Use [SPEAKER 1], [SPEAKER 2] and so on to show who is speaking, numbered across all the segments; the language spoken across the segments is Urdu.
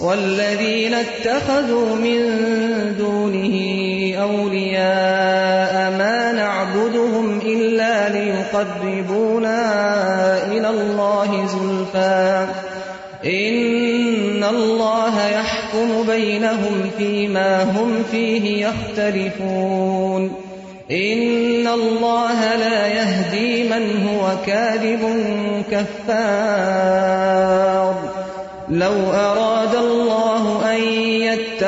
[SPEAKER 1] والذين اتخذوا من دونه أولياء ما نعبدهم إلا ليقربونا إلى الله زلفى. إن الله يحكم بينهم فيما هم فيه يختلفون. إن الله لا يهدي من هو كاذب كفار. لو أراد الله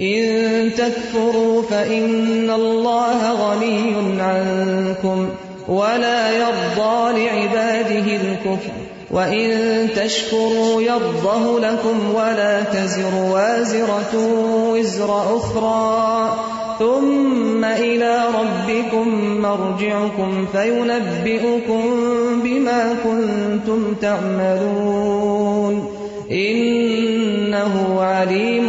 [SPEAKER 1] إن تكفروا فإن الله غني عنكم ولا يرضى لعباده الكفر وإن تشكروا يرضه لكم ولا تزر وازرة وزر أخرى ثم إلى ربكم مرجعكم فينبئكم بما كنتم تعملون إنه عليم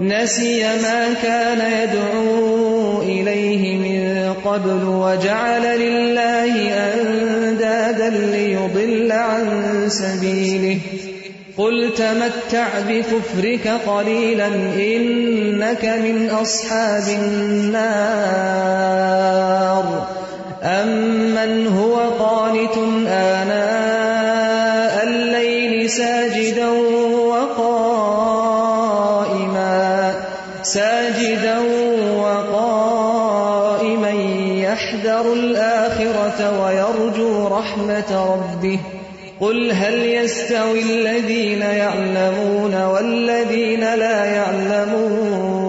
[SPEAKER 1] نسي ما كان يدعو إليه من قبل وجعل لله أندادا ليضل عن سبيله. قل تمتع بكفرك قليلا إنك من أصحاب النار. أمن هو قانت آناء الليل ساجدا ساجدا وقائما يحذر الآخرة ويرجو رحمة ربه. قل هل يستوي الذين يعلمون والذين لا يعلمون؟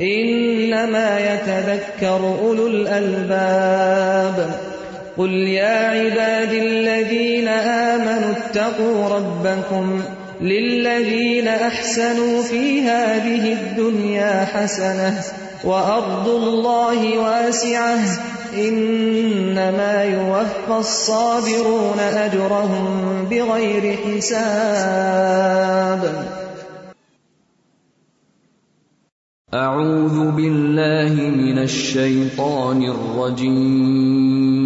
[SPEAKER 1] إنما يتذكر أولو الألباب. قل يا عباد الذين آمنوا اتقوا ربكم للذين أحسنوا في هذه الدنيا حسنة وأرض الله واسعة إنما يوفى الصابرون أجرهم بغير حساب
[SPEAKER 2] أعوذ بالله من الشيطان الرجيم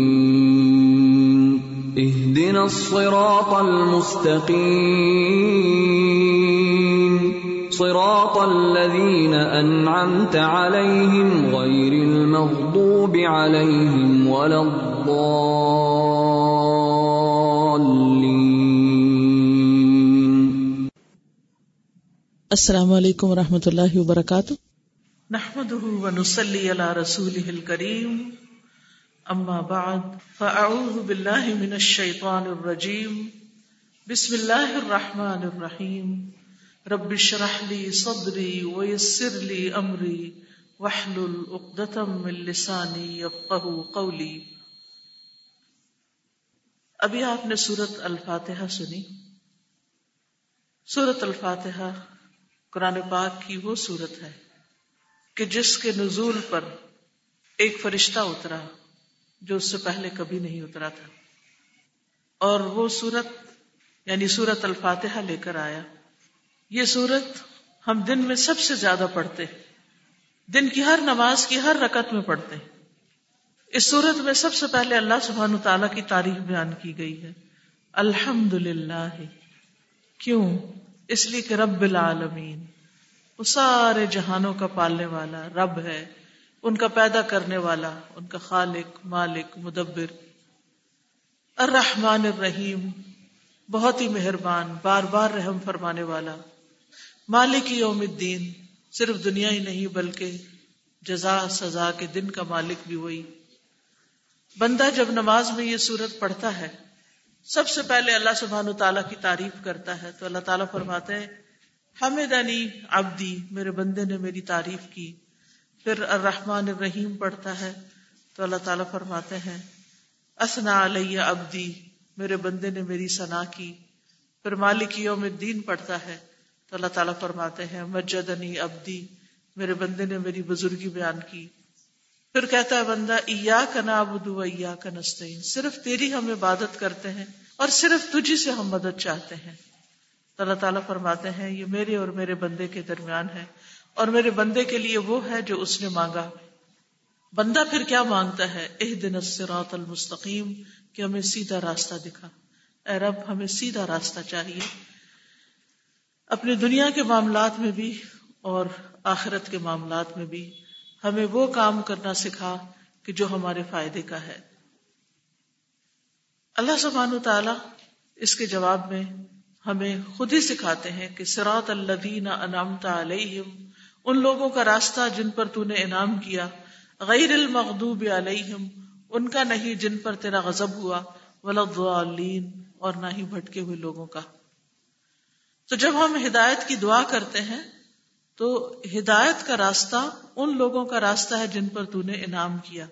[SPEAKER 2] اهدنا الصراط المستقيم. صراط الذين أنعمت عليهم غير المغضوب عليهم ولا الضالين.
[SPEAKER 3] السلام علیکم ورحمۃ اللہ وبرکاتہ
[SPEAKER 4] نحمده ونصلي على رسوله الكريم. اما بعد فاعوذ بالله من الشيطان الرجيم. بسم الله الرحمن الرحيم. رب اشرح لي صدري ويسر لي امري واحلل عقدة من لساني يفقهوا قولي. ابھی آپ نے سورت الفاتحہ سنی؟ سورت الفاتحہ قرآن پاک کی وہ سورت ہے کہ جس کے نزول پر ایک فرشتہ اترا جو اس سے پہلے کبھی نہیں اترا تھا۔ اور وہ سورت یعنی سورت الفاتحہ لے کر آیا۔ یہ سورت ہم دن میں سب سے زیادہ پڑھتے دن کی ہر نماز کی ہر رکت میں پڑھتے اس سورت میں سب سے پہلے اللہ سبحانہ تعالیٰ کی تاریخ بیان کی گئی ہے۔ الحمد للہ کیوں؟ اس لیے کہ رب العالمین۔ وہ سارے جہانوں کا پالنے والا رب ہے۔ ان کا پیدا کرنے والا، ان کا خالق، مالک، مدبر۔ الرحمن الرحیم، بہت ہی مہربان، بار بار رحم فرمانے والا۔ مالک یوم الدین، صرف دنیا ہی نہیں بلکہ جزا، سزا کے دن کا مالک بھی وہی۔ بندہ جب نماز میں یہ صورت پڑھتا ہے، سب سے پہلے اللہ سبحان و تعالیٰ کی تعریف کرتا ہے۔ تو اللہ تعالیٰ فرماتے ہیں حمد علی ابدی میرے بندے نے میری تعریف کی۔ پھر الرحمن الرحیم پڑھتا ہے تو اللہ تعالیٰ فرماتے ہیں اسنا علیہ ابدی میرے بندے نے میری ثنا کی۔ پھر مالک یوم الدین پڑھتا ہے تو اللہ تعالیٰ فرماتے ہیں، مجدنی ابدی میرے بندے نے میری بزرگی بیان کی۔ پھر کہتا ہے بندہ ایا کا نابود ایا کا نستعین، صرف تیری ہم عبادت کرتے ہیں اور صرف تجھی سے ہم مدد چاہتے ہیں۔ تو اللہ تعالیٰ فرماتے ہیں، یہ میرے اور میرے بندے کے درمیان ہے۔ اور میرے بندے کے لیے وہ ہے جو اس نے مانگا۔ بندہ پھر کیا مانگتا ہے؟ اح دن الصراط المستقیم، کہ ہمیں سیدھا راستہ دکھا۔ اے رب، ہمیں سیدھا راستہ چاہیے۔ اپنے دنیا کے معاملات میں بھی اور آخرت کے معاملات میں بھی ہمیں وہ کام کرنا سکھا کہ جو ہمارے فائدے کا ہے۔ اللہ سبحانہ تعالی اس کے جواب میں ہمیں خود ہی سکھاتے ہیں کہ سراط الذین انعمت علیہم ان لوگوں کا راستہ جن پر تو نے انعام کیا، غیر المغضوب علیہم، ان کا نہیں جن پر تیرا غضب ہوا، ولا الضالین، اور نہ ہی بھٹکے ہوئے لوگوں کا۔ تو جب ہم ہدایت کی دعا کرتے ہیں، تو ہدایت کا راستہ ان لوگوں کا راستہ ہے جن پر تو نے انعام کیا۔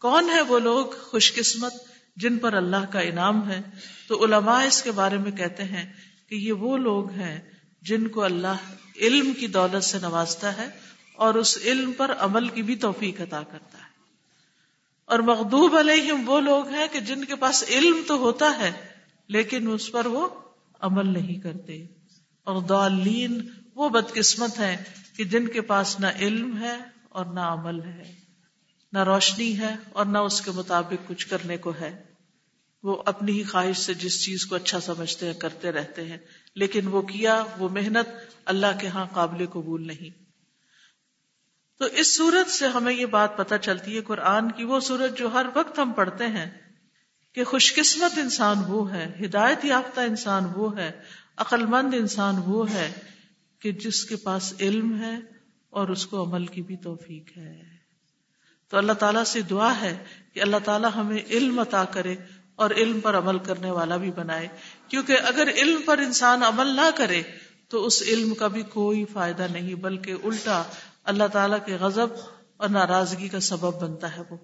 [SPEAKER 4] کون ہے وہ لوگ خوش قسمت جن پر اللہ کا انعام ہے؟ تو علماء اس کے بارے میں کہتے ہیں کہ یہ وہ لوگ ہیں جن کو اللہ علم کی دولت سے نوازتا ہے اور اس علم پر عمل کی بھی توفیق عطا کرتا ہے۔ اور مغدوب علیہم وہ لوگ ہیں کہ جن کے پاس علم تو ہوتا ہے، لیکن اس پر وہ عمل نہیں کرتے۔ اور دالین وہ بدقسمت ہے کہ جن کے پاس نہ علم ہے اور نہ عمل ہے، نہ روشنی ہے اور نہ اس کے مطابق کچھ کرنے کو ہے۔ وہ اپنی ہی خواہش سے جس چیز کو اچھا سمجھتے ہیں، کرتے رہتے ہیں۔ لیکن وہ کیا، وہ محنت اللہ کے ہاں قابل قبول نہیں۔ تو اس صورت سے ہمیں یہ بات پتہ چلتی ہے، قرآن کی وہ صورت جو ہر وقت ہم پڑھتے ہیں کہ خوش قسمت انسان وہ ہے، ہدایت یافتہ انسان وہ ہے عقل مند انسان وہ ہے کہ جس کے پاس علم ہے اور اس کو عمل کی بھی توفیق ہے۔ تو اللہ تعالیٰ سے دعا ہے کہ اللہ تعالیٰ ہمیں علم عطا کرے اور علم پر عمل کرنے والا بھی بنائے۔ کیونکہ اگر علم پر انسان عمل نہ کرے، تو اس علم کا بھی کوئی فائدہ نہیں، بلکہ الٹا اللہ تعالیٰ کے غضب اور ناراضگی کا سبب بنتا ہے وہ۔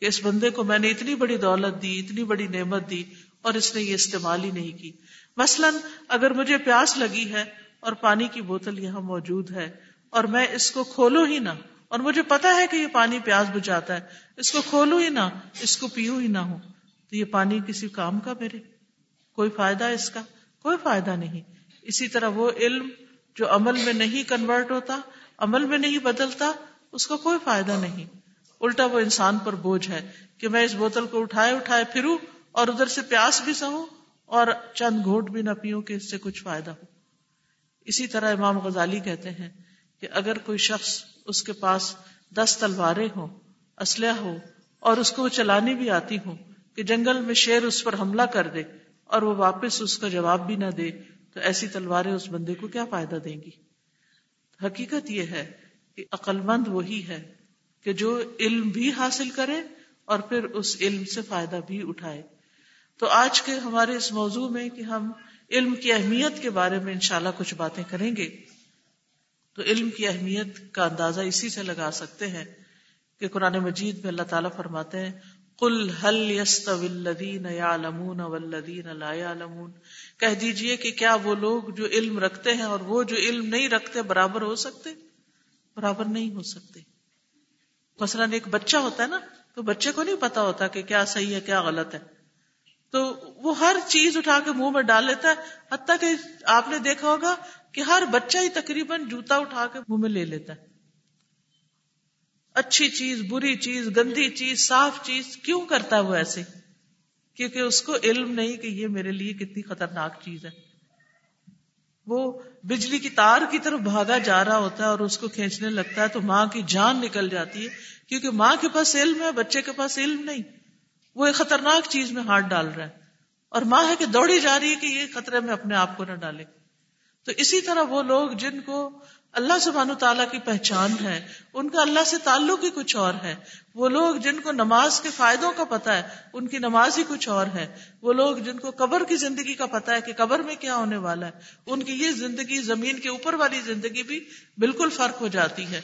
[SPEAKER 4] کہ اس بندے کو میں نے اتنی بڑی دولت دی، اتنی بڑی نعمت دی اور اس نے یہ استعمال ہی نہیں کی۔ مثلاً اگر مجھے پیاس لگی ہے اور پانی کی بوتل یہاں موجود ہے اور میں اس کو کھولو ہی نہ، اور مجھے پتا ہے کہ یہ پانی پیاس بجاتا ہے، اس کو کھولو ہی نہ، اس کو پیو ہی نہ ہو تو یہ پانی کسی کام کا میرے کوئی فائدہ اس کا؟ کوئی فائدہ نہیں۔ اسی طرح وہ علم جو عمل میں نہیں کنورٹ ہوتا، عمل میں نہیں بدلتا، اس کا کوئی فائدہ نہیں۔ الٹا وہ انسان پر بوجھ ہے کہ میں اس بوتل کو اٹھائے اٹھائے پھروں اور ادھر سے پیاس بھی سہوں اور چند گھونٹ بھی نہ پیوں کہ اس سے کچھ فائدہ ہو۔ اسی طرح امام غزالی کہتے ہیں کہ اگر کوئی شخص اس کے پاس دس تلواریں ہوں، اسلحہ ہو اور اس کو وہ چلانی بھی آتی ہوں کہ جنگل میں شیر اس پر حملہ کر دے اور وہ واپس اس کا جواب بھی نہ دے، تو ایسی تلواریں اس بندے کو کیا فائدہ دیں گی؟ حقیقت یہ ہے کہ عقل مند وہی ہے کہ جو علم بھی حاصل کرے اور پھر اس علم سے فائدہ بھی اٹھائے۔ تو آج کے ہمارے اس موضوع میں کہ ہم علم کی اہمیت کے بارے میں انشاءاللہ کچھ باتیں کریں گے، تو علم کی اہمیت کا اندازہ اسی سے لگا سکتے ہیں کہ قرآن مجید میں اللہ تعالیٰ فرماتے ہیں کل الذین یعلمون والذین لا یعلمون کہہ دیجیے کہ کیا وہ لوگ جو علم رکھتے ہیں اور وہ جو علم نہیں رکھتے برابر ہو سکتے؟ برابر نہیں ہو سکتے۔ مثلاً ایک بچہ ہوتا ہے نا، تو بچے کو نہیں پتا ہوتا کہ کیا صحیح ہے، کیا غلط ہے۔ تو وہ ہر چیز اٹھا کے منہ میں ڈال لیتا ہے، حتیٰ کہ آپ نے دیکھا ہوگا کہ ہر بچہ ہی تقریباً جوتا اٹھا کے منہ میں لے لیتا ہے۔ اچھی چیز، بری چیز، گندی چیز، صاف چیز کیوں کرتا ہے وہ ایسے؟ کیونکہ اس کو علم نہیں کہ یہ میرے لیے کتنی خطرناک چیز ہے۔ وہ بجلی کی تار کی طرف بھاگا جا رہا ہوتا ہے اور اس کو کھینچنے لگتا ہے تو ماں کی جان نکل جاتی ہے کیونکہ ماں کے پاس علم ہے، بچے کے پاس علم نہیں۔ وہ ایک خطرناک چیز میں ہاتھ ڈال رہا ہے۔ اور ماں ہے کہ دوڑی جا رہی ہے کہ یہ خطرے میں اپنے آپ کو نہ ڈالے۔ تو اسی طرح وہ لوگ جن کو اللہ سبحان تعالیٰ کی پہچان ہے، ان کا اللہ سے تعلق ہی کچھ اور ہے۔ وہ لوگ جن کو نماز کے فائدوں کا پتا ہے، ان کی نماز ہی کچھ اور ہے۔ وہ لوگ جن کو قبر کی زندگی کا پتا ہے کہ قبر میں کیا ہونے والا ہے، ان کی یہ زندگی، زمین کے اوپر والی زندگی بھی بالکل فرق ہو جاتی ہے۔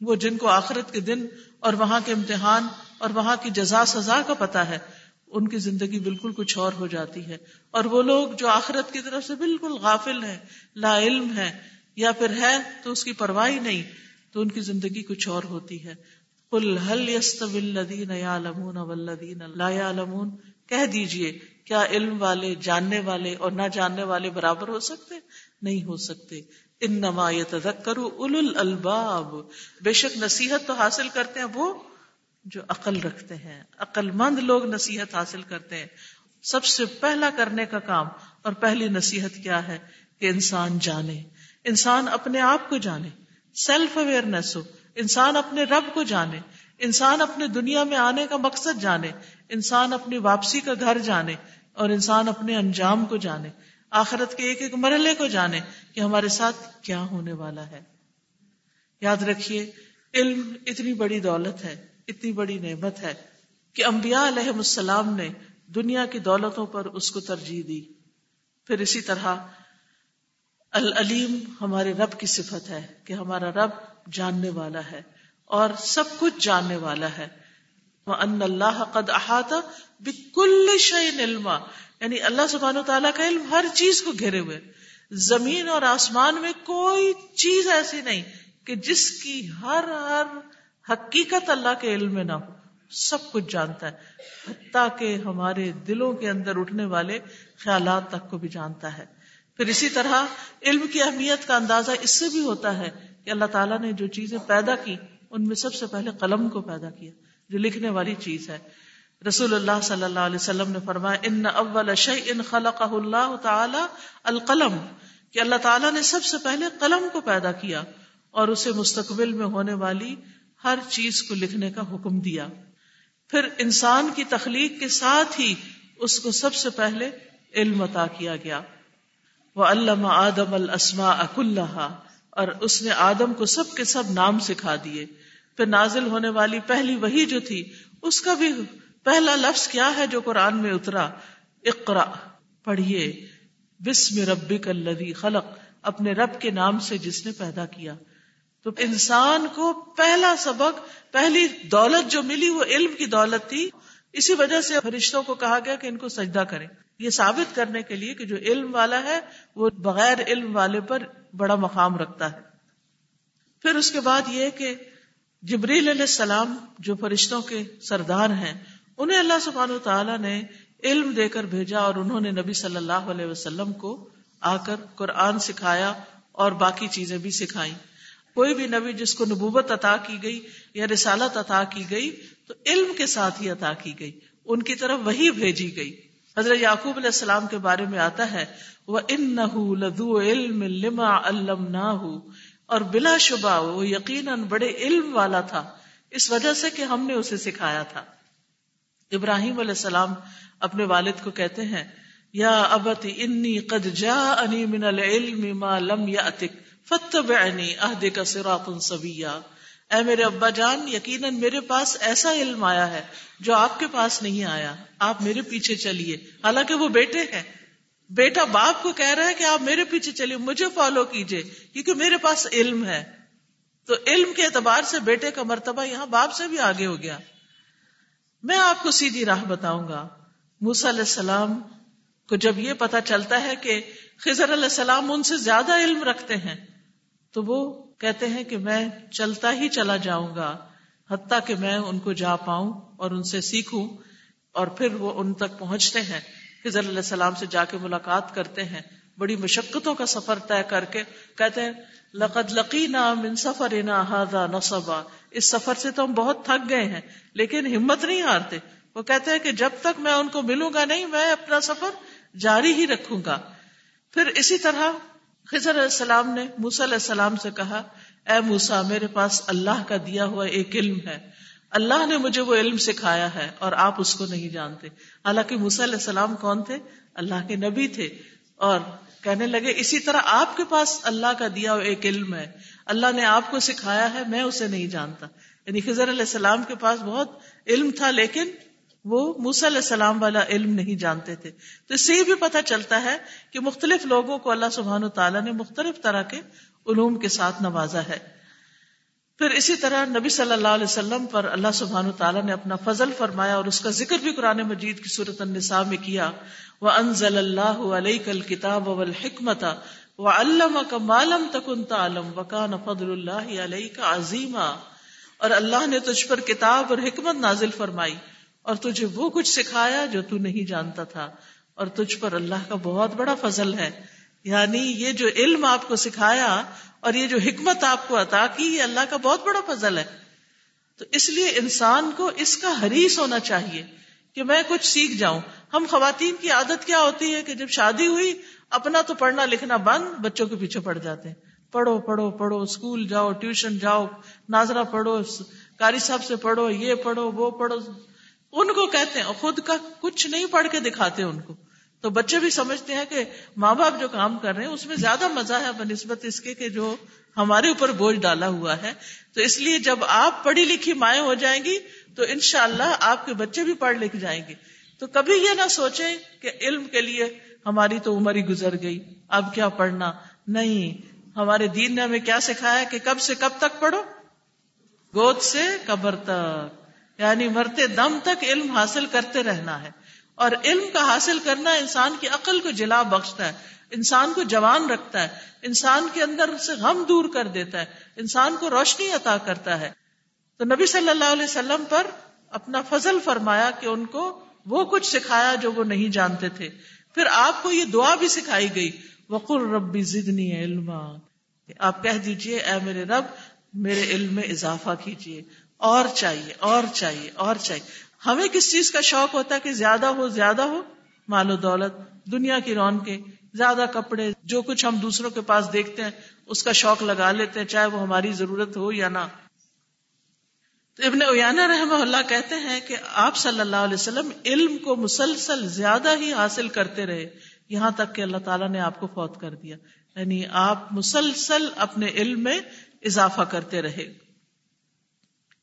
[SPEAKER 4] وہ جن کو آخرت کے دن اور وہاں کے امتحان اور وہاں کی جزا سزا کا پتا ہے، ان کی زندگی بالکل کچھ اور ہو جاتی ہے۔ اور وہ لوگ جو آخرت کی طرف سے بالکل غافل ہیں، لا علم ہے یا پھر ہے تو اس کی پرواہ نہیں تو ان کی زندگی کچھ اور ہوتی ہے۔ لا يعلمون کہہ دیجیے، کیا علم والے، جاننے والے اور نہ جاننے والے برابر ہو سکتے؟ نہیں ہو سکتے۔ ان نما تذکر اول الباب بے شک نصیحت تو حاصل کرتے ہیں وہ جو عقل رکھتے ہیں۔ عقل مند لوگ نصیحت حاصل کرتے ہیں۔ سب سے پہلا کرنے کا کام اور پہلی نصیحت کیا ہے؟ کہ انسان جانے۔ انسان اپنے آپ کو جانے سیلف اویئرنیس ہو، انسان اپنے رب کو جانے، انسان اپنے دنیا میں آنے کا مقصد جانے، انسان اپنی واپسی کا گھر جانے اور انسان اپنے انجام کو جانے، آخرت کے ایک ایک مرحلے کو جانے کہ ہمارے ساتھ کیا ہونے والا ہے۔ یاد رکھیے، علم اتنی بڑی دولت ہے، اتنی بڑی نعمت ہے کہ انبیاء علیہ السلام نے دنیا کی دولتوں پر اس کو ترجیح دی۔ پھر اسی طرح العلیم ہمارے رب کی صفت ہے کہ ہمارا رب جاننے والا ہے اور سب کچھ جاننے والا ہے۔ وہ ان اللہ قد احاطہ بکل شعین علما۔ یعنی اللہ سبحان و تعالیٰ کا علم ہر چیز کو گھیرے ہوئے۔ زمین اور آسمان میں کوئی چیز ایسی نہیں کہ جس کی ہر ہر حقیقت اللہ کے علم میں نہ ہو۔ سب کچھ جانتا ہے۔ حتیٰ کہ ہمارے دلوں کے اندر اٹھنے والے خیالات تک کو بھی جانتا ہے۔ پھر اسی طرح علم کی اہمیت کا اندازہ اس سے بھی ہوتا ہے کہ اللہ تعالیٰ نے جو چیزیں پیدا کی، ان میں سب سے پہلے قلم کو پیدا کیا، جو لکھنے والی چیز ہے۔ رسول اللہ صلی اللہ علیہ وسلم نے فرمایا، ان اول ان خلق اللہ تعالی القلم کہ اللہ تعالیٰ نے سب سے پہلے قلم کو پیدا کیا اور اسے مستقبل میں ہونے والی ہر چیز کو لکھنے کا حکم دیا۔ پھر انسان کی تخلیق کے ساتھ ہی اس کو سب سے پہلے علم عطا کیا گیا۔ وہ علامہ آدم السما اک اللہ اور اس نے آدم کو سب کے سب نام سکھا دیے۔ پھر نازل ہونے والی پہلی وہی جو تھی، اس کا بھی پہلا لفظ کیا ہے جو قرآن میں اترا؟ اقرا پڑھیے۔ بسم ربک الذی خلق۔ اپنے رب کے نام سے جس نے پیدا کیا۔ تو انسان کو پہلا سبق، پہلی دولت جو ملی، وہ علم کی دولت تھی۔ اسی وجہ سے فرشتوں کو کہا گیا کہ ان کو سجدہ کریں۔ یہ ثابت کرنے کے لیے کہ جو علم والا ہے، وہ بغیر علم والے پر بڑا مقام رکھتا ہے۔ پھر اس کے بعد یہ کہ جبریل علیہ السلام جو فرشتوں کے سردار ہیں، انہیں اللہ سبحانہ و تعالیٰ نے علم دے کر بھیجا اور انہوں نے نبی صلی اللہ علیہ وسلم کو آ کر قرآن سکھایا اور باقی چیزیں بھی سکھائی کوئی بھی نبی جس کو نبوت عطا کی گئی یا رسالت عطا کی گئی، تو علم کے ساتھ ہی عطا کی گئی۔ ان کی طرف وہی بھیجی گئی۔ حضرت یعقوب علیہ السلام کے بارے میں آتا ہے وہ ان علم لما علم اور بلا شبہ وہ یقیناً بڑے علم والا تھا۔ اس وجہ سے کہ ہم نے اسے سکھایا تھا۔ ابراہیم علیہ السلام اپنے والد کو کہتے ہیں، یا ابت انی قد جا انی من العلم ما لم یاتک فتبعنی اهدک صراطا سویا اے میرے ابا جان، یقیناً میرے پاس ایسا علم آیا ہے جو آپ کے پاس نہیں آیا۔ آپ میرے پیچھے چلیے۔ حالانکہ وہ بیٹے ہیں۔ بیٹا باپ کو کہہ رہا ہے کہ آپ میرے پیچھے چلیے، مجھے فالو کیجیے کیونکہ میرے پاس علم ہے۔ تو علم کے اعتبار سے بیٹے کا مرتبہ یہاں باپ سے بھی آگے ہو گیا۔ میں آپ کو سیدھی راہ بتاؤں گا۔ موسا علیہ السلام کو جب یہ پتا چلتا ہے کہ خضر علیہ السلام ان سے زیادہ علم رکھتے ہیں تو وہ کہتے ہیں کہ میں چلتا ہی چلا جاؤں گا، حتیٰ کہ میں ان کو جا پاؤں اور ان سے سیکھوں اور پھر وہ ان تک پہنچتے ہیں خضر علیہ السلام سے جا کے ملاقات کرتے ہیں۔ بڑی مشقتوں کا سفر طے کر کے کہتے ہیں، لقد لقینا من سفرنا هذا نصبا اس سفر سے تو ہم بہت تھک گئے ہیں، لیکن ہمت نہیں ہارتے۔ وہ کہتے ہیں کہ جب تک میں ان کو ملوں گا نہیں، میں اپنا سفر جاری ہی رکھوں گا۔ پھر اسی طرح خضر علیہ السلام نے موسا علیہ السلام سے کہا، اے موسا میرے پاس اللہ کا دیا ہوا ایک علم ہے۔ اللہ نے مجھے وہ علم سکھایا ہے اور آپ اس کو نہیں جانتے۔ حالانکہ موسا علیہ السلام کون تھے؟ اللہ کے نبی تھے۔ اور کہنے لگے، اسی طرح آپ کے پاس اللہ کا دیا ہوا ایک علم ہے۔ اللہ نے آپ کو سکھایا ہے، میں اسے نہیں جانتا۔ یعنی خضر علیہ السلام کے پاس بہت علم تھا، لیکن وہ موسا علیہ السلام والا علم نہیں جانتے تھے۔ تو اس سے یہ بھی پتا چلتا ہے کہ مختلف لوگوں کو اللہ سبحان و تعالیٰ نے مختلف طرح کے علوم کے ساتھ نوازا ہے۔ پھر اسی طرح نبی صلی اللہ علیہ وسلم پر اللہ سبحان تعالیٰ نے اپنا فضل فرمایا اور اس کا ذکر بھی قرآن مجید کی صورت النساء میں کیا۔ وہ انزل اللہ علیہ کل کتاب حکمت و علم کا مالم تکن تعلم وکان فضل اللہ علیہ کا عظیمہ اور اللہ نے تجھ پر کتاب اور حکمت نازل فرمائی۔ اور تجھے وہ کچھ سکھایا جو تو نہیں جانتا تھا۔ اور تجھ پر اللہ کا بہت بڑا فضل ہے۔ یعنی یہ جو علم آپ کو سکھایا اور یہ جو حکمت آپ کو عطا کی، یہ اللہ کا بہت بڑا فضل ہے۔ تو اس لیے انسان کو اس کا حریص ہونا چاہیے کہ میں کچھ سیکھ جاؤں۔ ہم خواتین کی عادت کیا ہوتی ہے کہ جب شادی ہوئی، اپنا تو پڑھنا لکھنا بند، بچوں کے پیچھے پڑ جاتے ہیں۔ پڑھو پڑھو پڑھو، اسکول جاؤ، ٹیوشن جاؤ، ناظرہ پڑھو کاری صاحب سے پڑھو، یہ پڑھو، وہ پڑھو۔ ان کو کہتے ہیں خود کا کچھ نہیں پڑھ کے دکھاتے ان کو۔ تو بچے بھی سمجھتے ہیں کہ ماں باپ جو کام کر رہے ہیں، اس میں زیادہ مزہ ہے بنسبت اس کے کہ جو ہمارے اوپر بوجھ ڈالا ہوا ہے۔ تو اس لیے جب آپ پڑھی لکھی مائیں ہو جائیں گی، تو انشاءاللہ اللہ آپ کے بچے بھی پڑھ لکھ جائیں گے۔ تو کبھی یہ نہ سوچیں کہ علم کے لیے ہماری تو عمر ہی گزر گئی۔ اب کیا پڑھنا؟ نہیں۔ ہمارے دین نے ہمیں کیا سکھایا کہ کب سے کب تک پڑھو؟ گود سے قبر تک۔ یعنی مرتے دم تک علم حاصل کرتے رہنا ہے۔ اور علم کا حاصل کرنا انسان کی عقل کو جلا بخشتا ہے، انسان کو جوان رکھتا ہے، انسان کے اندر سے غم دور کر دیتا ہے، انسان کو روشنی عطا کرتا ہے۔ تو نبی صلی اللہ علیہ وسلم پر اپنا فضل فرمایا کہ ان کو وہ کچھ سکھایا جو وہ نہیں جانتے تھے۔ پھر آپ کو یہ دعا بھی سکھائی گئی وقر ربی زدنی علم آپ کہہ دیجیے، اے میرے رب، میرے علم میں اضافہ کیجیے اور چاہیے اور چاہیے اور چاہیے۔ ہمیں کس چیز کا شوق ہوتا ہے کہ زیادہ ہو زیادہ ہو؟ مال و دولت، دنیا کی رون کے زیادہ کپڑے، جو کچھ ہم دوسروں کے پاس دیکھتے ہیں، اس کا شوق لگا لیتے ہیں، چاہے وہ ہماری ضرورت ہو یا نہ۔ تو ابن اویانا رحمہ اللہ کہتے ہیں کہ آپ صلی اللہ علیہ وسلم علم کو مسلسل زیادہ ہی حاصل کرتے رہے، یہاں تک کہ اللہ تعالیٰ نے آپ کو فوت کر دیا۔ یعنی آپ مسلسل اپنے علم میں اضافہ کرتے رہے۔